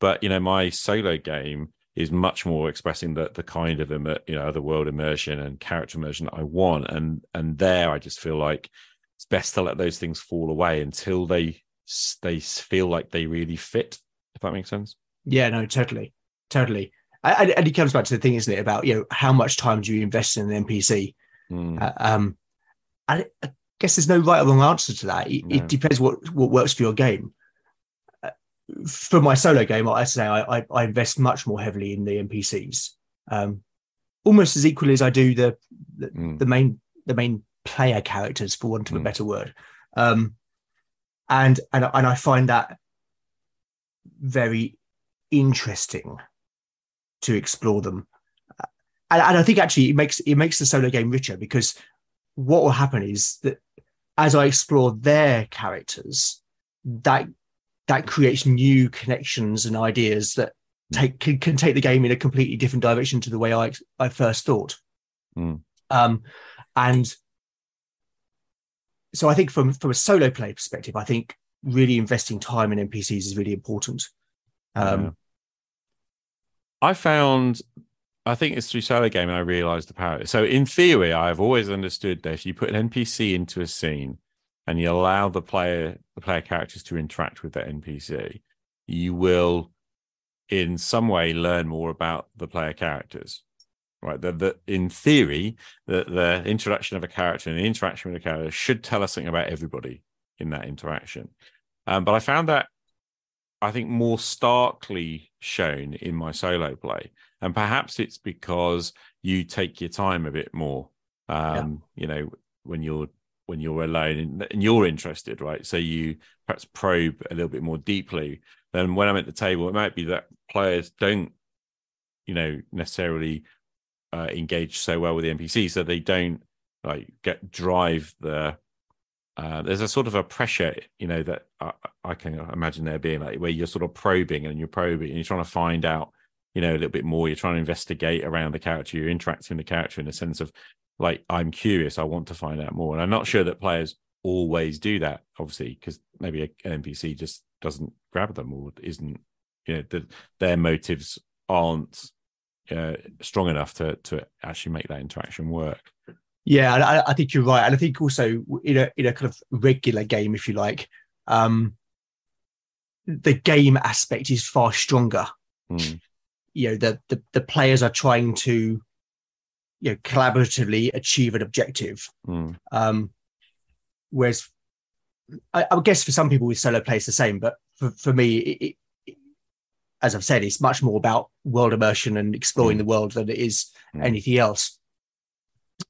But you know, my solo game is much more expressing the the kind of you know other world immersion and character immersion that I want, and and there I just feel like it's best to let those things fall away until they they feel like they really fit. If that makes sense. Yeah, no, totally, totally and, it comes back to the thing, isn't it, about you know how much time do you invest in an NPC? Mm. Uh, um, and I guess there's no right or wrong answer to that. It, no. it depends what what works for your game. Uh, for my solo game, I say I, I, I, invest much more heavily in the NPCs, um, almost as equally as I do the the, mm. the main the main player characters, for want of mm. a hmm. better word. Um, and and and I find that very interesting to explore them. And, and I think actually it makes it makes the solo game richer because what will happen is that as I explore their characters, that that creates new connections and ideas that take can, can, take the game in a completely different direction to the way I I first thought. Mm. Um, and so I think from from a solo play perspective, I think really investing time in NPCs is really important. Um. I found, I think it's through solo game and I realized the power. So in theory, I've always understood that if you put an NPC into a scene and you allow the player, the player characters to interact with that NPC, you will, in some way, learn more about the player characters. Right. That in theory, the, the introduction of a character and the interaction with a character should tell us something about everybody in that interaction. Um, but I found that I think more starkly shown in my solo play, and perhaps it's because you take your time a bit more. Um, yeah. You know, when you're when you're alone and, you're interested, right? So you perhaps probe a little bit more deeply. Then when I'm at the table, it might be that players don't, you know, necessarily uh, engage so well with the NPC, so they don't like get drive the. Uh, there's a sort of a pressure, you know, that I, I can imagine there being like where you're sort of probing and you're probing and you're trying to find out, you know, a little bit more. You're trying to investigate around the character. You're interacting with the character in a sense of like I'm curious, I want to find out more. And I'm not sure that players always do that, obviously, because maybe an NPC just doesn't grab them or isn't, you know, the, their motives aren't uh, strong enough to to actually make that interaction work. Yeah, I, I, think you're right, and I think also in a in a kind of regular game, if you like, um, the game aspect is far stronger. Mm. You know, the, the the players are trying to you know collaboratively achieve an objective mm. um whereas I, I guess for some people with solo play it's the same but for, for me it, it, as i've said it's much more about world immersion and exploring mm. the world than it is mm. anything else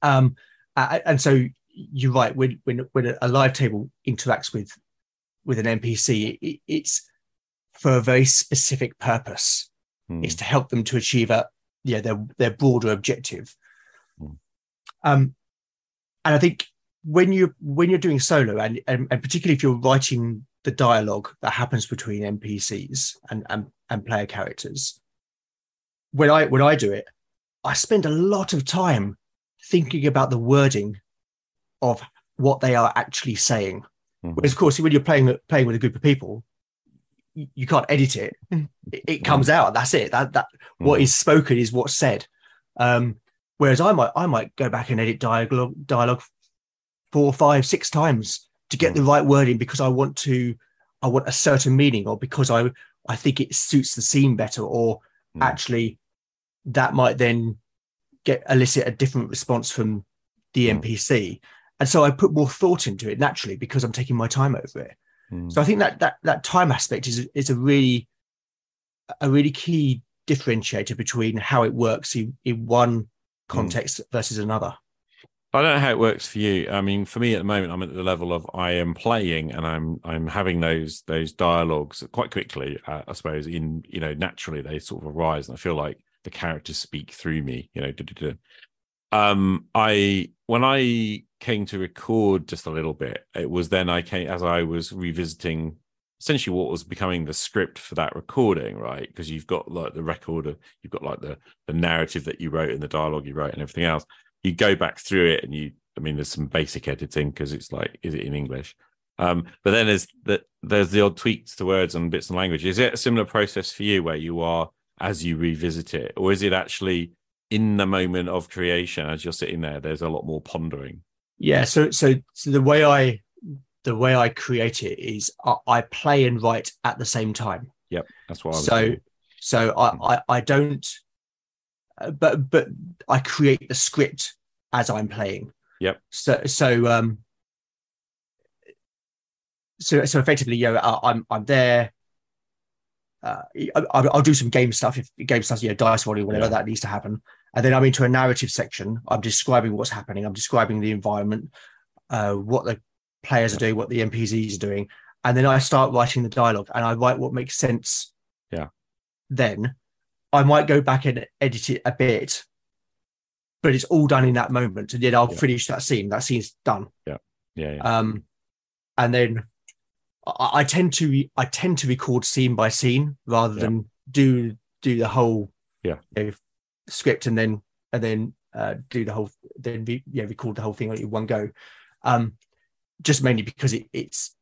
um and so you're right when when when a live table interacts with with an npc it, it's for a very specific purpose. Mm. it's to help them to achieve a yeah their their broader objective. Um, and I think when you when you're doing solo, and, and, and particularly if you're writing the dialogue that happens between NPCs and, and and player characters, when I when I do it, I spend a lot of time thinking about the wording of what they are actually saying. Mm-hmm. Whereas, of course, when you're playing playing with a group of people, you, you can't edit it. It, it comes out. That's it. That that mm-hmm. what is spoken is what's said. Um, Whereas I might I might go back and edit dialogue dialogue four, five, six times to get the right wording because I want to I want a certain meaning or because I I think it suits the scene better or mm. actually that might then get elicit a different response from the mm. NPC. And so I put more thought into it naturally because I'm taking my time over it. Mm. So I think that that that time aspect is is a really a really key differentiator between how it works in, in one context mm. versus another. I don't know how it works for you. I mean, for me at the moment, I'm at the level of I am playing and I'm I'm having those those dialogues quite quickly. Uh, I suppose in you know naturally they sort of arise, and I feel like the characters speak through me. You know, um, I when I came to record just a little bit, it was then I came as I was revisiting essentially what was becoming the script for that recording, right? Because you've got like the record of you've got like the the narrative that you wrote and the dialogue you wrote and everything else. You go back through it and you I mean there's some basic editing because it's like is it in English? Um, but then there's the there's the odd tweaks to words and bits and language. Is it a similar process for you where you are as you revisit it, or is it actually in the moment of creation as you're sitting there? There's a lot more pondering. Yeah. So so so the way I the way I create it is I, I play and write at the same time. Yep, that's what I so so I, hmm. I I don't, uh, but but I create the script as I'm playing. Yep. So so um. So so effectively, you know, I, I'm I'm there. Uh, I'll, I'll, do some game stuff if game stuff, you know, dice rolling, whatever yeah. that needs to happen. And then I'm into a narrative section. I'm describing what's happening. I'm describing the environment, uh, what the players are doing, what the NPCs are doing, and then I start writing the dialogue and I write what makes sense. Yeah. Then I might go back and edit it a bit, but it's all done in that moment, and then I'll yeah. finish that scene. That scene's done. Yeah. Yeah. yeah. Um, and then I, I, tend to I tend to record scene by scene rather yeah. than do do the whole yeah you know, script and then and then uh, do the whole then be, yeah record the whole thing in one go. Um, just mainly because it, it's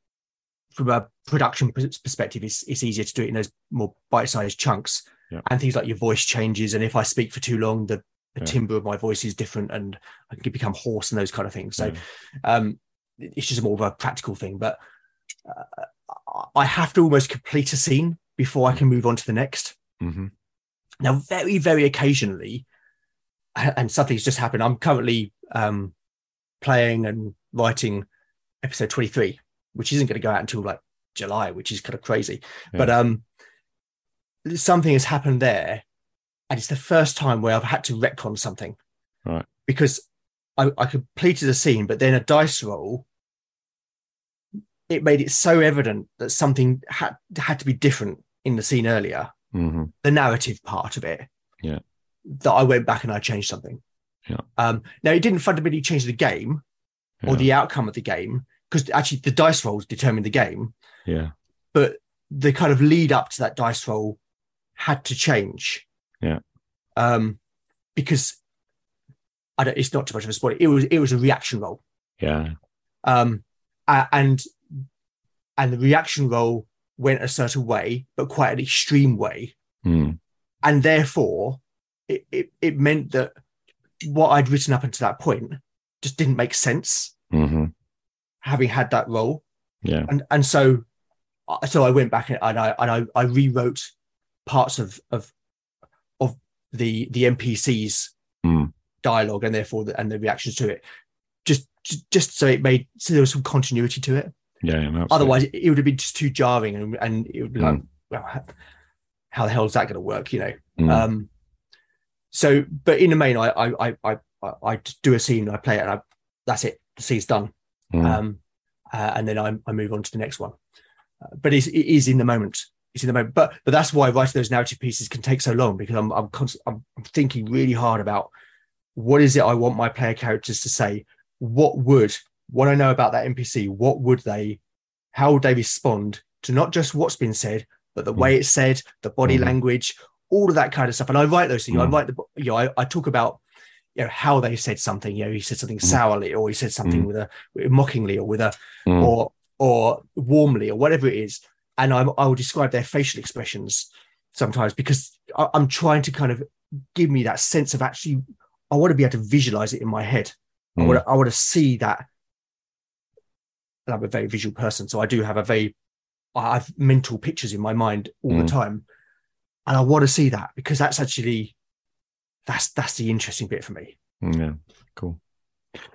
from a production perspective, it's, it's easier to do it in those more bite-sized chunks. Yeah. And things like your voice changes, and if I speak for too long, the, the yeah. timbre of my voice is different, and I can become hoarse and those kind of things. So, um, it's just more of a practical thing. But uh, I have to almost complete a scene before I can move on to the next. Mm-hmm. Now, very, very occasionally, and something's just happened. I'm currently um, playing and writing episode 23 which isn't going to go out until like July, which is kind of crazy. But um, something has happened there, and it's the first time where I've had to retcon something, Right. Because I, I completed a scene, but then a dice roll, it made it so evident that something had had to be different in the scene earlier, hmm the narrative part of it. Yeah. That I went back and I changed something. Yeah. Um, now it didn't fundamentally change the game or Yeah. the outcome of the game because actually the dice rolls determine the game, Yeah. but the kind of lead up to that dice roll had to change. Yeah. Um, because I don't, it's not too much of a spoiler. It was it was a reaction roll. Yeah. Um, and and the reaction roll went a certain way, but quite an extreme way, Mm. and therefore it, it it meant that what I'd written up until that point just didn't make sense, hmm having had that roll. Yeah. and and so uh, so I went back and I and I, I rewrote parts of of of the the NPCs Mm. dialogue and therefore the, and the reactions to it just just so it made so there was some continuity to it Yeah. yeah, otherwise it would have been just too jarring and and it would be like Mm. well how the hell is that going to work you know Mm. um so but in the main I I I I, I do a scene I play it and I, that's it the scene's done Mm. um, uh, and then I, I move on to the next one. Uh, but it's, it is in the moment. It's in the moment. But but that's why writing those narrative pieces can take so long because I'm I'm, const- I'm thinking really hard about what is it I want my player characters to say. What would what I know about that NPC? What would they? How would they respond to not just what's been said, but the way it's said, the body Mhm. language, all of that kind of stuff. And I write those things. I Mm. write the you know I, I talk about you know how they said something. You know he said something Mhm. sourly, or he said something Mm. with a mockingly, or with a Mm. or or warmly or whatever it is and I'm, i will describe their facial expressions sometimes because I, i'm trying to kind of give me that sense of actually i want to be able to visualize it in my head i Mm. want to i want to see that and i'm a very visual person so i do have a very i have mental pictures in my mind all Mm. the time and i want to see that because that's actually that's that's the interesting bit for me Mm, yeah. Cool.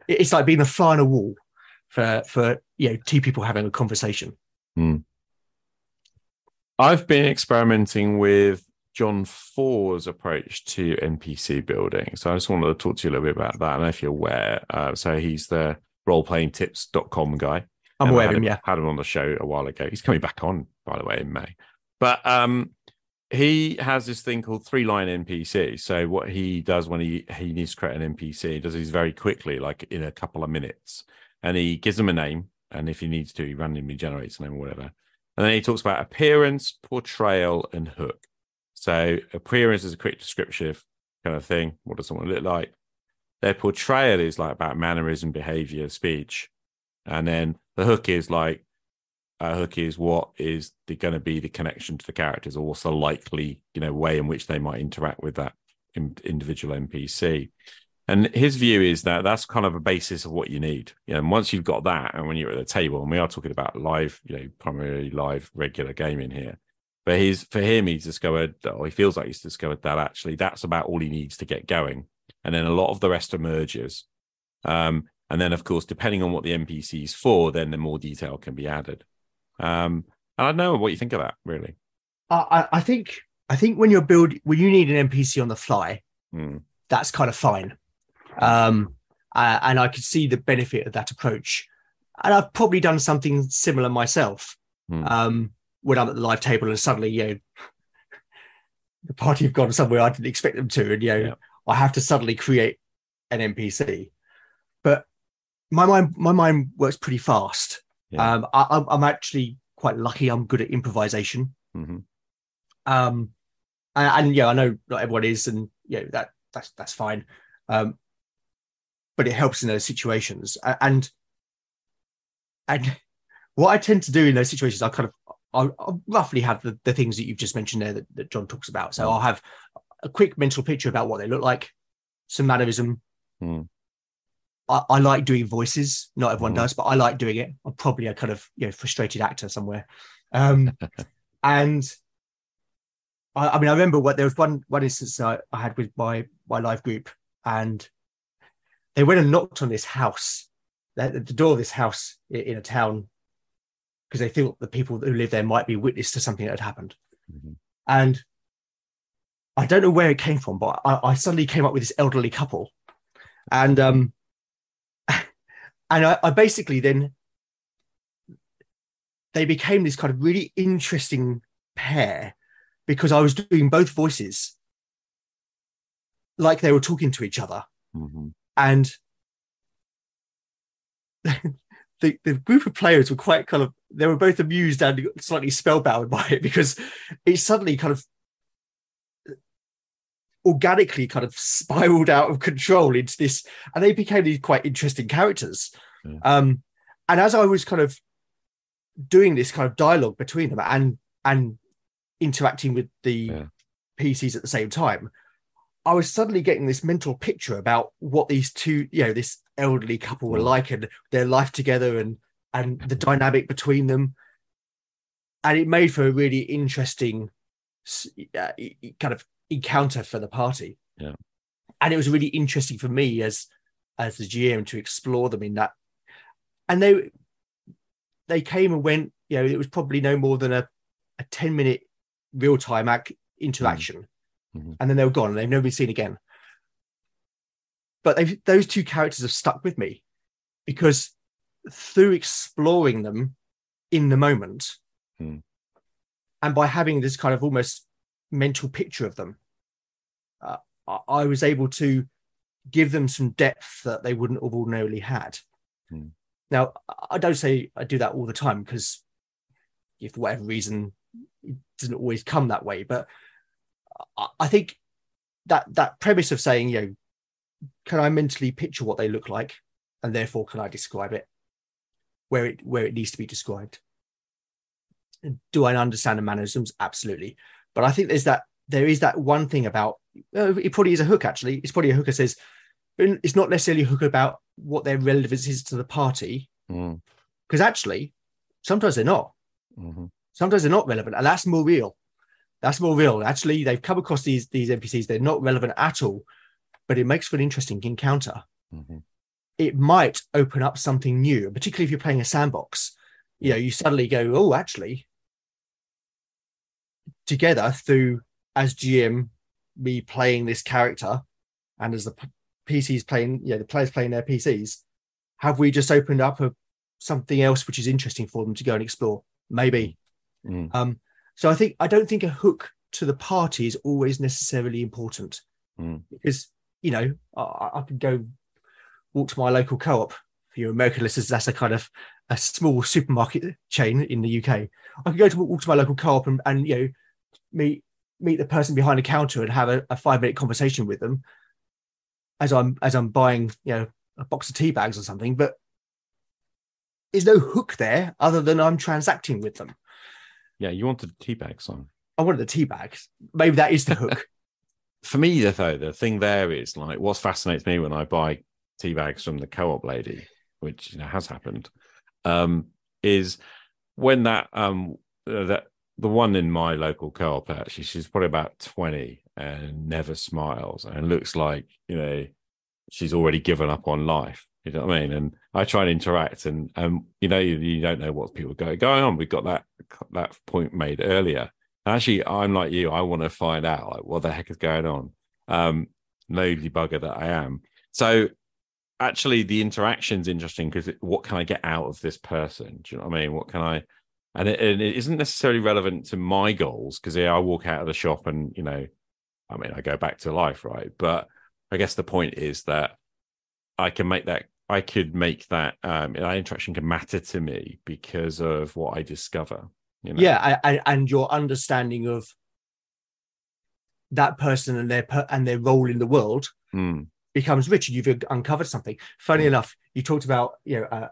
It's like being a fly on a wall for for you know two people having a conversation I've been experimenting with Johnn Four's approach to NPC building. So I just wanted to talk to you a little bit about that. I don't know if you're aware. Uh, so he's the roleplayingtips.com guy. I'm And aware of him yeah Had him on the show a while ago. He's coming back on, by the way, in May. But um, he has this thing called three line NPC. So what he does when he he needs to create an NPC, he does these very quickly, like in a couple of minutes, and he gives them a name. And if he needs to, he randomly generates a name or whatever. And then he talks about appearance, portrayal, and hook. So appearance is a quick descriptive kind of thing. What does someone look like? Their portrayal is like about mannerism, behavior, speech. And then the hook is like a hook is what is going to be the connection to the characters or what's the likely, you know, way in which they might interact with that in, individual NPC. And his view is that that's kind of a basis of what you need. You know, and once you've got that, and when you're at the table, and we are talking about live, you know, primarily live regular gaming here. But he's for him, he's discovered, or he feels like he's discovered that actually that's about all he needs to get going. And then a lot of the rest emerges. Um, and then, of course, depending on what the NPC is for, then the more detail can be added. Um, and I don't know what you think of that, really. I, I think I think when you're building when you need an NPC on the fly, Hmm. that's kind of fine. Um, uh, and I could see the benefit of that approach. And I've probably done something similar myself. Hmm. Um, when I'm at the live table and suddenly, you know, the party have gone somewhere I didn't expect them to, and you know, Yeah. I have to suddenly create an NPC. My mind, my mind works pretty fast. Yeah. Um, I, I'm- I'm actually quite lucky. I'm good at improvisation. Mhm. Um, and, and yeah, I know not everyone is, and yeah, that that's that's fine. Um, but it helps in those situations. And and what I tend to do in those situations, I kind of I'll, I'll roughly have the, the things that you've just mentioned there that, that Johnn talks about. So Mm. I'll have a quick mental picture about what they look like, some mannerism. Mm. I, I like doing voices. Not everyone Mm. does, but I like doing it. I'm probably a kind of you know frustrated actor somewhere. Um, and I, I mean, I remember what there was one one instance I, I had with my my live group, and they went and knocked on this house, the, the door of this house i- in a town because they thought the people who live there might be witness to something that had happened. Mhm. And I don't know where it came from, but I, I suddenly came up with this elderly couple, and um, and I, I basically then they became this kind of really interesting pair because I was doing both voices like they were talking to each other Mhm. and the, the group of players were quite kind of they were both amused and slightly spellbound by it because it suddenly kind of organically kind of spiraled out of control into this and they became these quite interesting characters Yeah. um and as i was kind of doing this kind of dialogue between them and and interacting with the Yeah. pcs at the same time I was suddenly getting this mental picture about what these two, you know, this elderly couple were Mm. like and their life together and and the dynamic between them. And it made for a really interesting uh, kind of encounter for the party. Yeah. And it was really interesting for me as as the GM to explore them in that. And they they came and went, you know, it was probably no more than a, a 10 minute real time act interaction Mhm. and then they were gone and they've never been seen again. But those two characters have stuck with me because through exploring them in the moment Hmm. and by having this kind of almost mental picture of them, uh, I, was able to give them some depth that they wouldn't have ordinarily had. Hmm. Now, I don't say I do that all the time because if for whatever reason it doesn't always come that way, but I- I think that that premise of saying, you know, can I mentally picture what they look like, and therefore can I describe it where it where it needs to be described? Do I understand the mannerisms? Absolutely, but I think there's that there is that one thing about uh, it probably is a hook actually. It's probably a hooker says it's not necessarily a hook about what their relevance is to the party Mm. because actually sometimes they're not Mhm. sometimes they're not relevant and that's more real that's more real actually they've come across these these npcs they're not relevant at all but it makes for an interesting encounter Mhm. it might open up something new particularly if you're playing a sandbox you know you suddenly go oh actually together through as gm me playing this character and as the pcs playing yeah, the players playing their pcs have we just opened up a something else which is interesting for them to go and explore maybe Mm. um, so I think I don't think a hook to the party is always necessarily important Mm. because you know I, I could go walk to my local co-op. For your American listeners, that's a kind of a small supermarket chain in the UK. I could go to walk to my local co-op and, and you know meet meet the person behind the counter and have a, a five minute conversation with them as I'm as I'm buying you know a box of tea bags or something. But there's no hook there other than I'm transacting with them. Yeah, you wanted a teabag song. I wanted the tea bags. Maybe that is the hook. For me, though, the thing there is like what fascinates me when I buy tea bags from the co-op lady, which you know has happened, um, is when that um uh, that the one in my local co-op actually she's probably about 20 and never smiles and looks like you know she's already given up on life you know what i mean? And i try and interact and um you know you, you don't know what people go going on we've got that that point made earlier. And actually i'm like you i want to find out like what the heck is going on? Um nosy bugger that i am. So actually the interaction's interesting because what can i get out of this person? Do you know what i mean? What can i and it, and it isn't necessarily relevant to my goals because yeah, I walk out of the shop and you know, I mean, I go back to life, right? But I guess the point is that I can make that, I could make that um, that interaction can matter to me because of what I discover. You know? yeah, and, and your understanding of that person and their per- and their role in the world Mm, becomes rich, and you've uncovered something. Funny Mm. enough, you talked about you know a,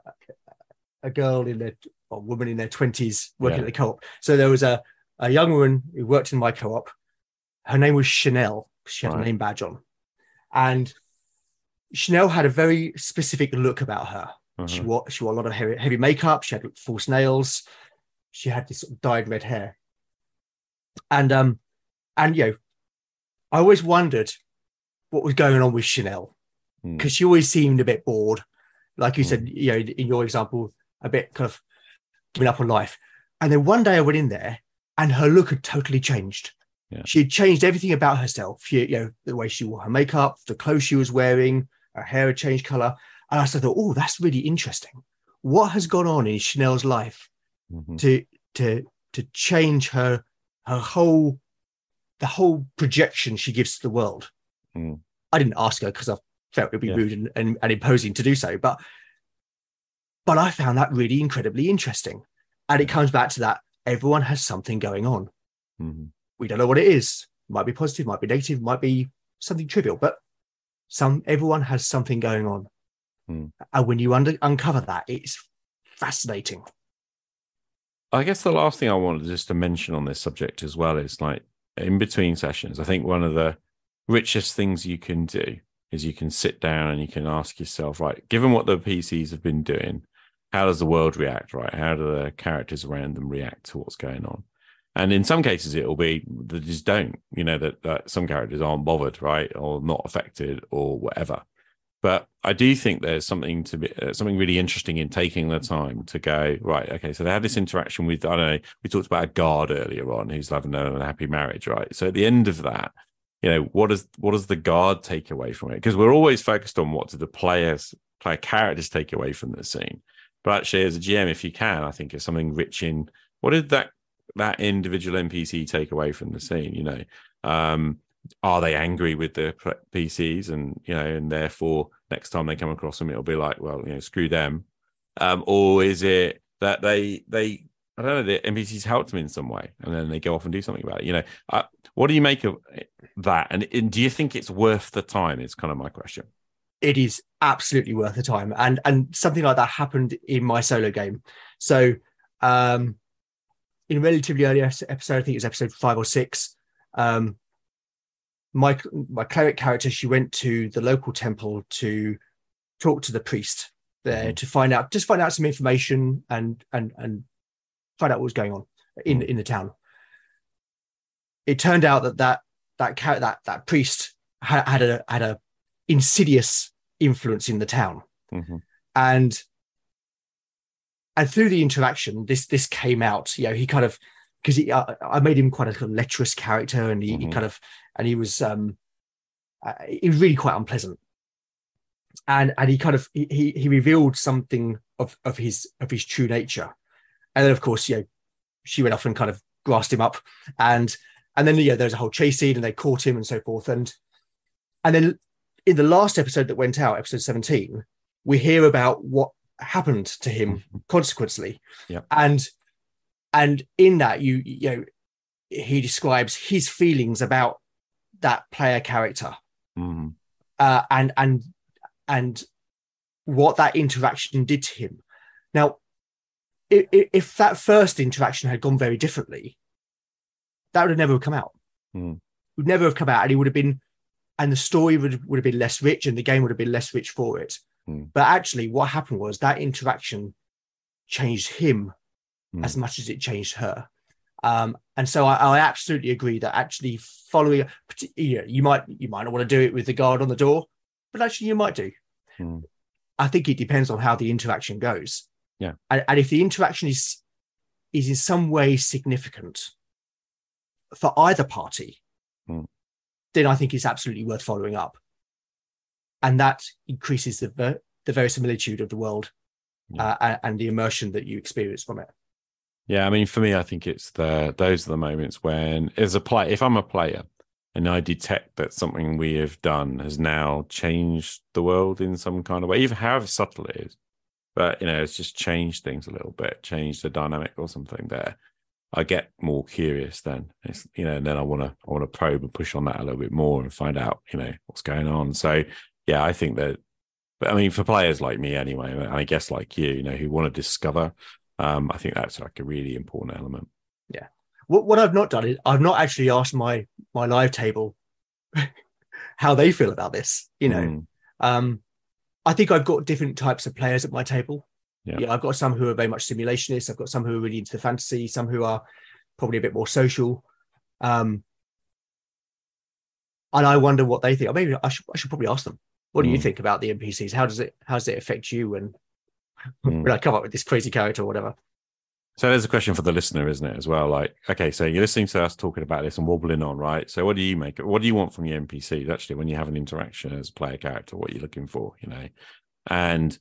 a girl in their or woman in their twenties working Yeah. at the co-op. So there was a a young woman who worked in my co-op. Her name was Chanel. She had Right. a name badge on, and Chanel had a very specific look about her. She uh-huh, wore she wore a lot of heavy, heavy makeup. She had false nails. She had this sort of dyed red hair. And um, and you know, I always wondered what was going on with Chanel Hmm. because she always seemed a bit bored. Like you Hmm. said, you know, in your example, a bit kind of giving up on life. And then one day I went in there and her look had totally changed. Yeah. She had changed everything about herself. She, you know, the way she wore her makeup, the clothes she was wearing, her hair had changed color. And I thought, oh, that's really interesting. What has gone on in Chanel's life Mhm. to to to change her her whole the whole projection she gives to the world. Mm. I didn't ask her because I felt it would be Yeah. rude and, and, and imposing to do so, but but I found that really incredibly interesting. And it comes back to that everyone has something going on. Mhm. We don't know what it is. Might be positive, might be negative, might be something trivial, but some everyone has something going on. Mm. And when you under, uncover that, it's fascinating. I guess the last thing I wanted just to mention on this subject as well is like in between sessions, I think one of the richest things you can do is you can sit down and you can ask yourself, right, given what the PCs have been doing, how does the world react, right? How do the characters around them react to what's going on? And in some cases, it'll be they just don't, you know, that, that some characters aren't bothered, right, or not affected or whatever. But I do think there's something to be uh, something really interesting in taking the time to go right. Okay, so they had this interaction with I don't know. We talked about a guard earlier on who's having a unhappy marriage, right? So at the end of that, you know, what does what does the guard take away from it? Because we're always focused on what do the players, player characters take away from the scene. But actually, as a GM, if you can, I think it's something rich in what did that that individual NPC take away from the scene. You know, um, are they angry with the PCs, and you know, and therefore next time they come across them, it'll be like, well, you know, screw them, um, or is it that they they I don't know the NPCs helped them in some way, and then they go off and do something about it. You know, uh, what do you make of that? And, and do you think it's worth the time? Is kind of my question. It is absolutely worth the time. And and something like that happened in my solo game. So um in a relatively early episode i think it was episode five or six um my my cleric character she went to the local temple to talk to the priest there Mhm. to find out just find out some information and and and find out what was going on in in the town. It turned out that that that that that priest had, had a had a insidious influence in the town. Mhm. and and through the interaction this this came out you know he kind of because he I, I made him quite a kind of lecherous character and he, he Mhm. kind of and he was um uh, he was really quite unpleasant. And and he kind of he he he revealed something of of his of his true nature. And then of course you know she went off and kind of grassed him up. And and then you know there's a whole chase scene and they caught him and so forth. And and then in the last episode that went out episode 17 we hear about what happened to him consequently Yep. and and in that you you know he describes his feelings about that player character Mhm. uh, and and and what that interaction did to him. Now, if, if that first interaction had gone very differently, that would have never come out. Hmm. Would never have come out, and he would have been, and the story would would have been less rich, and the game would have been less rich for it. Hmm. But actually, what happened was that interaction changed him Hmm. as much as it changed her. Um, and so I, I absolutely agree that actually following, you, know, you might you might not want to do it with the guard on the door, but actually you might do. Hmm. I think it depends on how the interaction goes. Yeah. and, and if the interaction is is in some way significant for either party. Then I think it's absolutely worth following up, and that increases the ver- the verisimilitude of the world Yeah. uh, and- and the immersion that you experience from it. Yeah, I mean, for me, I think it's the those are the moments when, as a player, if I'm a player and I detect that something we have done has now changed the world in some kind of way, even however subtle it is, but you know, it's just changed things a little bit, changed the dynamic or something there. I get more curious then, it's, you know, and then I want to I want to probe and push on that a little bit more and find out, you know, what's going on. So, yeah, I think that. But I mean, for players like me anyway, and I guess like you, you know, who want to discover um, I think that's like a really important element. Yeah. What, what I've not done is I've not actually asked my my live table how they feel about this. You know, Mm, um, I think I've got different types of players at my table. Yeah. I've got some who are very much simulationists. I've got some who are really into the fantasy. Some who are probably a bit more social. Um, and I wonder what they think. Or maybe I should I should probably ask them. What do you Mm. think about the NPCs? How does it how does it affect you when Mm. when I come up with this crazy character or whatever? So there's a question for the listener, isn't it, as well? Like, okay, so you're listening to us talking about this and wobbling on, right? So what do you make? What do you want from your NPCs actually when you have an interaction as a player character? What are you're looking for, you know? And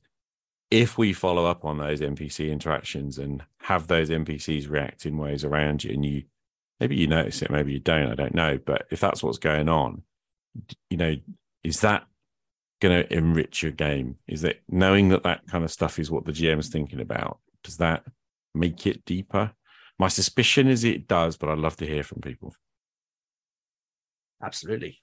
if we follow up on those NPC interactions and have those NPCs react in ways around you, and you maybe you notice it, maybe you don't, I don't know. But if that's what's going on, you know, is that going to enrich your game? Is that knowing that that kind of stuff is what the GM is thinking about? Does that make it deeper? My suspicion is it does, but I'd love to hear from people. Absolutely.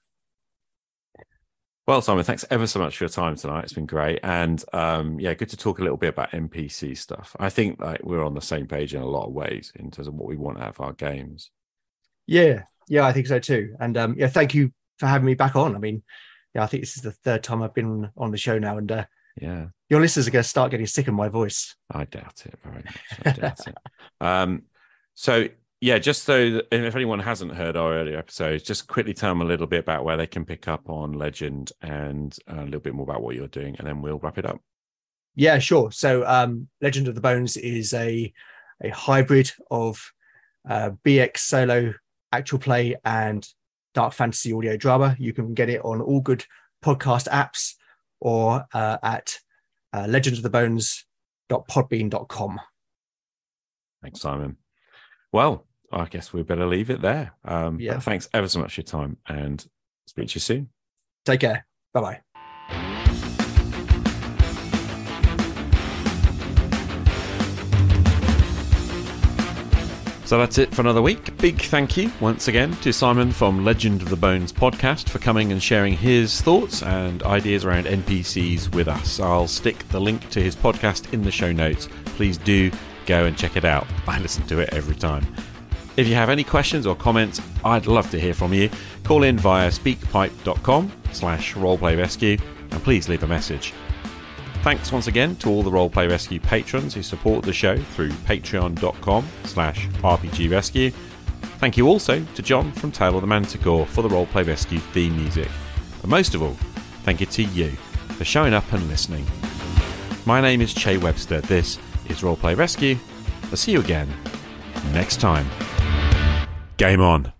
Well, Simon, thanks ever so much for your time tonight. It's been great, and um, yeah, good to talk a little bit about NPC stuff. I think like we're on the same page in a lot of ways in terms of what we want out of our games. Yeah, yeah, I think so too. And um, yeah, thank you for having me back on. I mean, yeah, I think this is the third time I've been on the show now, and uh, Yeah, your listeners are going to start getting sick of my voice. I doubt it very much. I doubt it. Um, so yeah, just so that, if anyone hasn't heard our earlier episodes, just quickly tell them a little bit about where they can pick up on Legend and uh, a little bit more about what you're doing, and then we'll wrap it up. Yeah, sure. So, um, Legend of the Bones is a a hybrid of uh, BX solo actual play and dark fantasy audio drama. You can get it on all good podcast apps or uh, at uh, legendsofthebones.podbean.com. Thanks, Simon. Well, I guess we better leave it there. Um, Yeah. Thanks ever so much for your time, and speak to you soon. Take care. Bye bye. So that's it for another week. Big thank you once again to Simon from Legend of the Bones podcast for coming and sharing his thoughts and ideas around NPCs with us. I'll stick the link to his podcast in the show notes. Please do go and check it out. I listen to it every time. If you have any questions or comments, I'd love to hear from you. Call in via speakpipe.com slash roleplayrescue and please leave a message. Thanks once again to all the Roleplay Rescue patrons who support the show through patreon.com slash rpgrescue. Thank you also to Jon from Tale of the Manticore for the Roleplay Rescue theme music. But most of all, thank you to you for showing up and listening. My name is Che Webster. This is Roleplay Rescue. I'll see you again next time. Game on.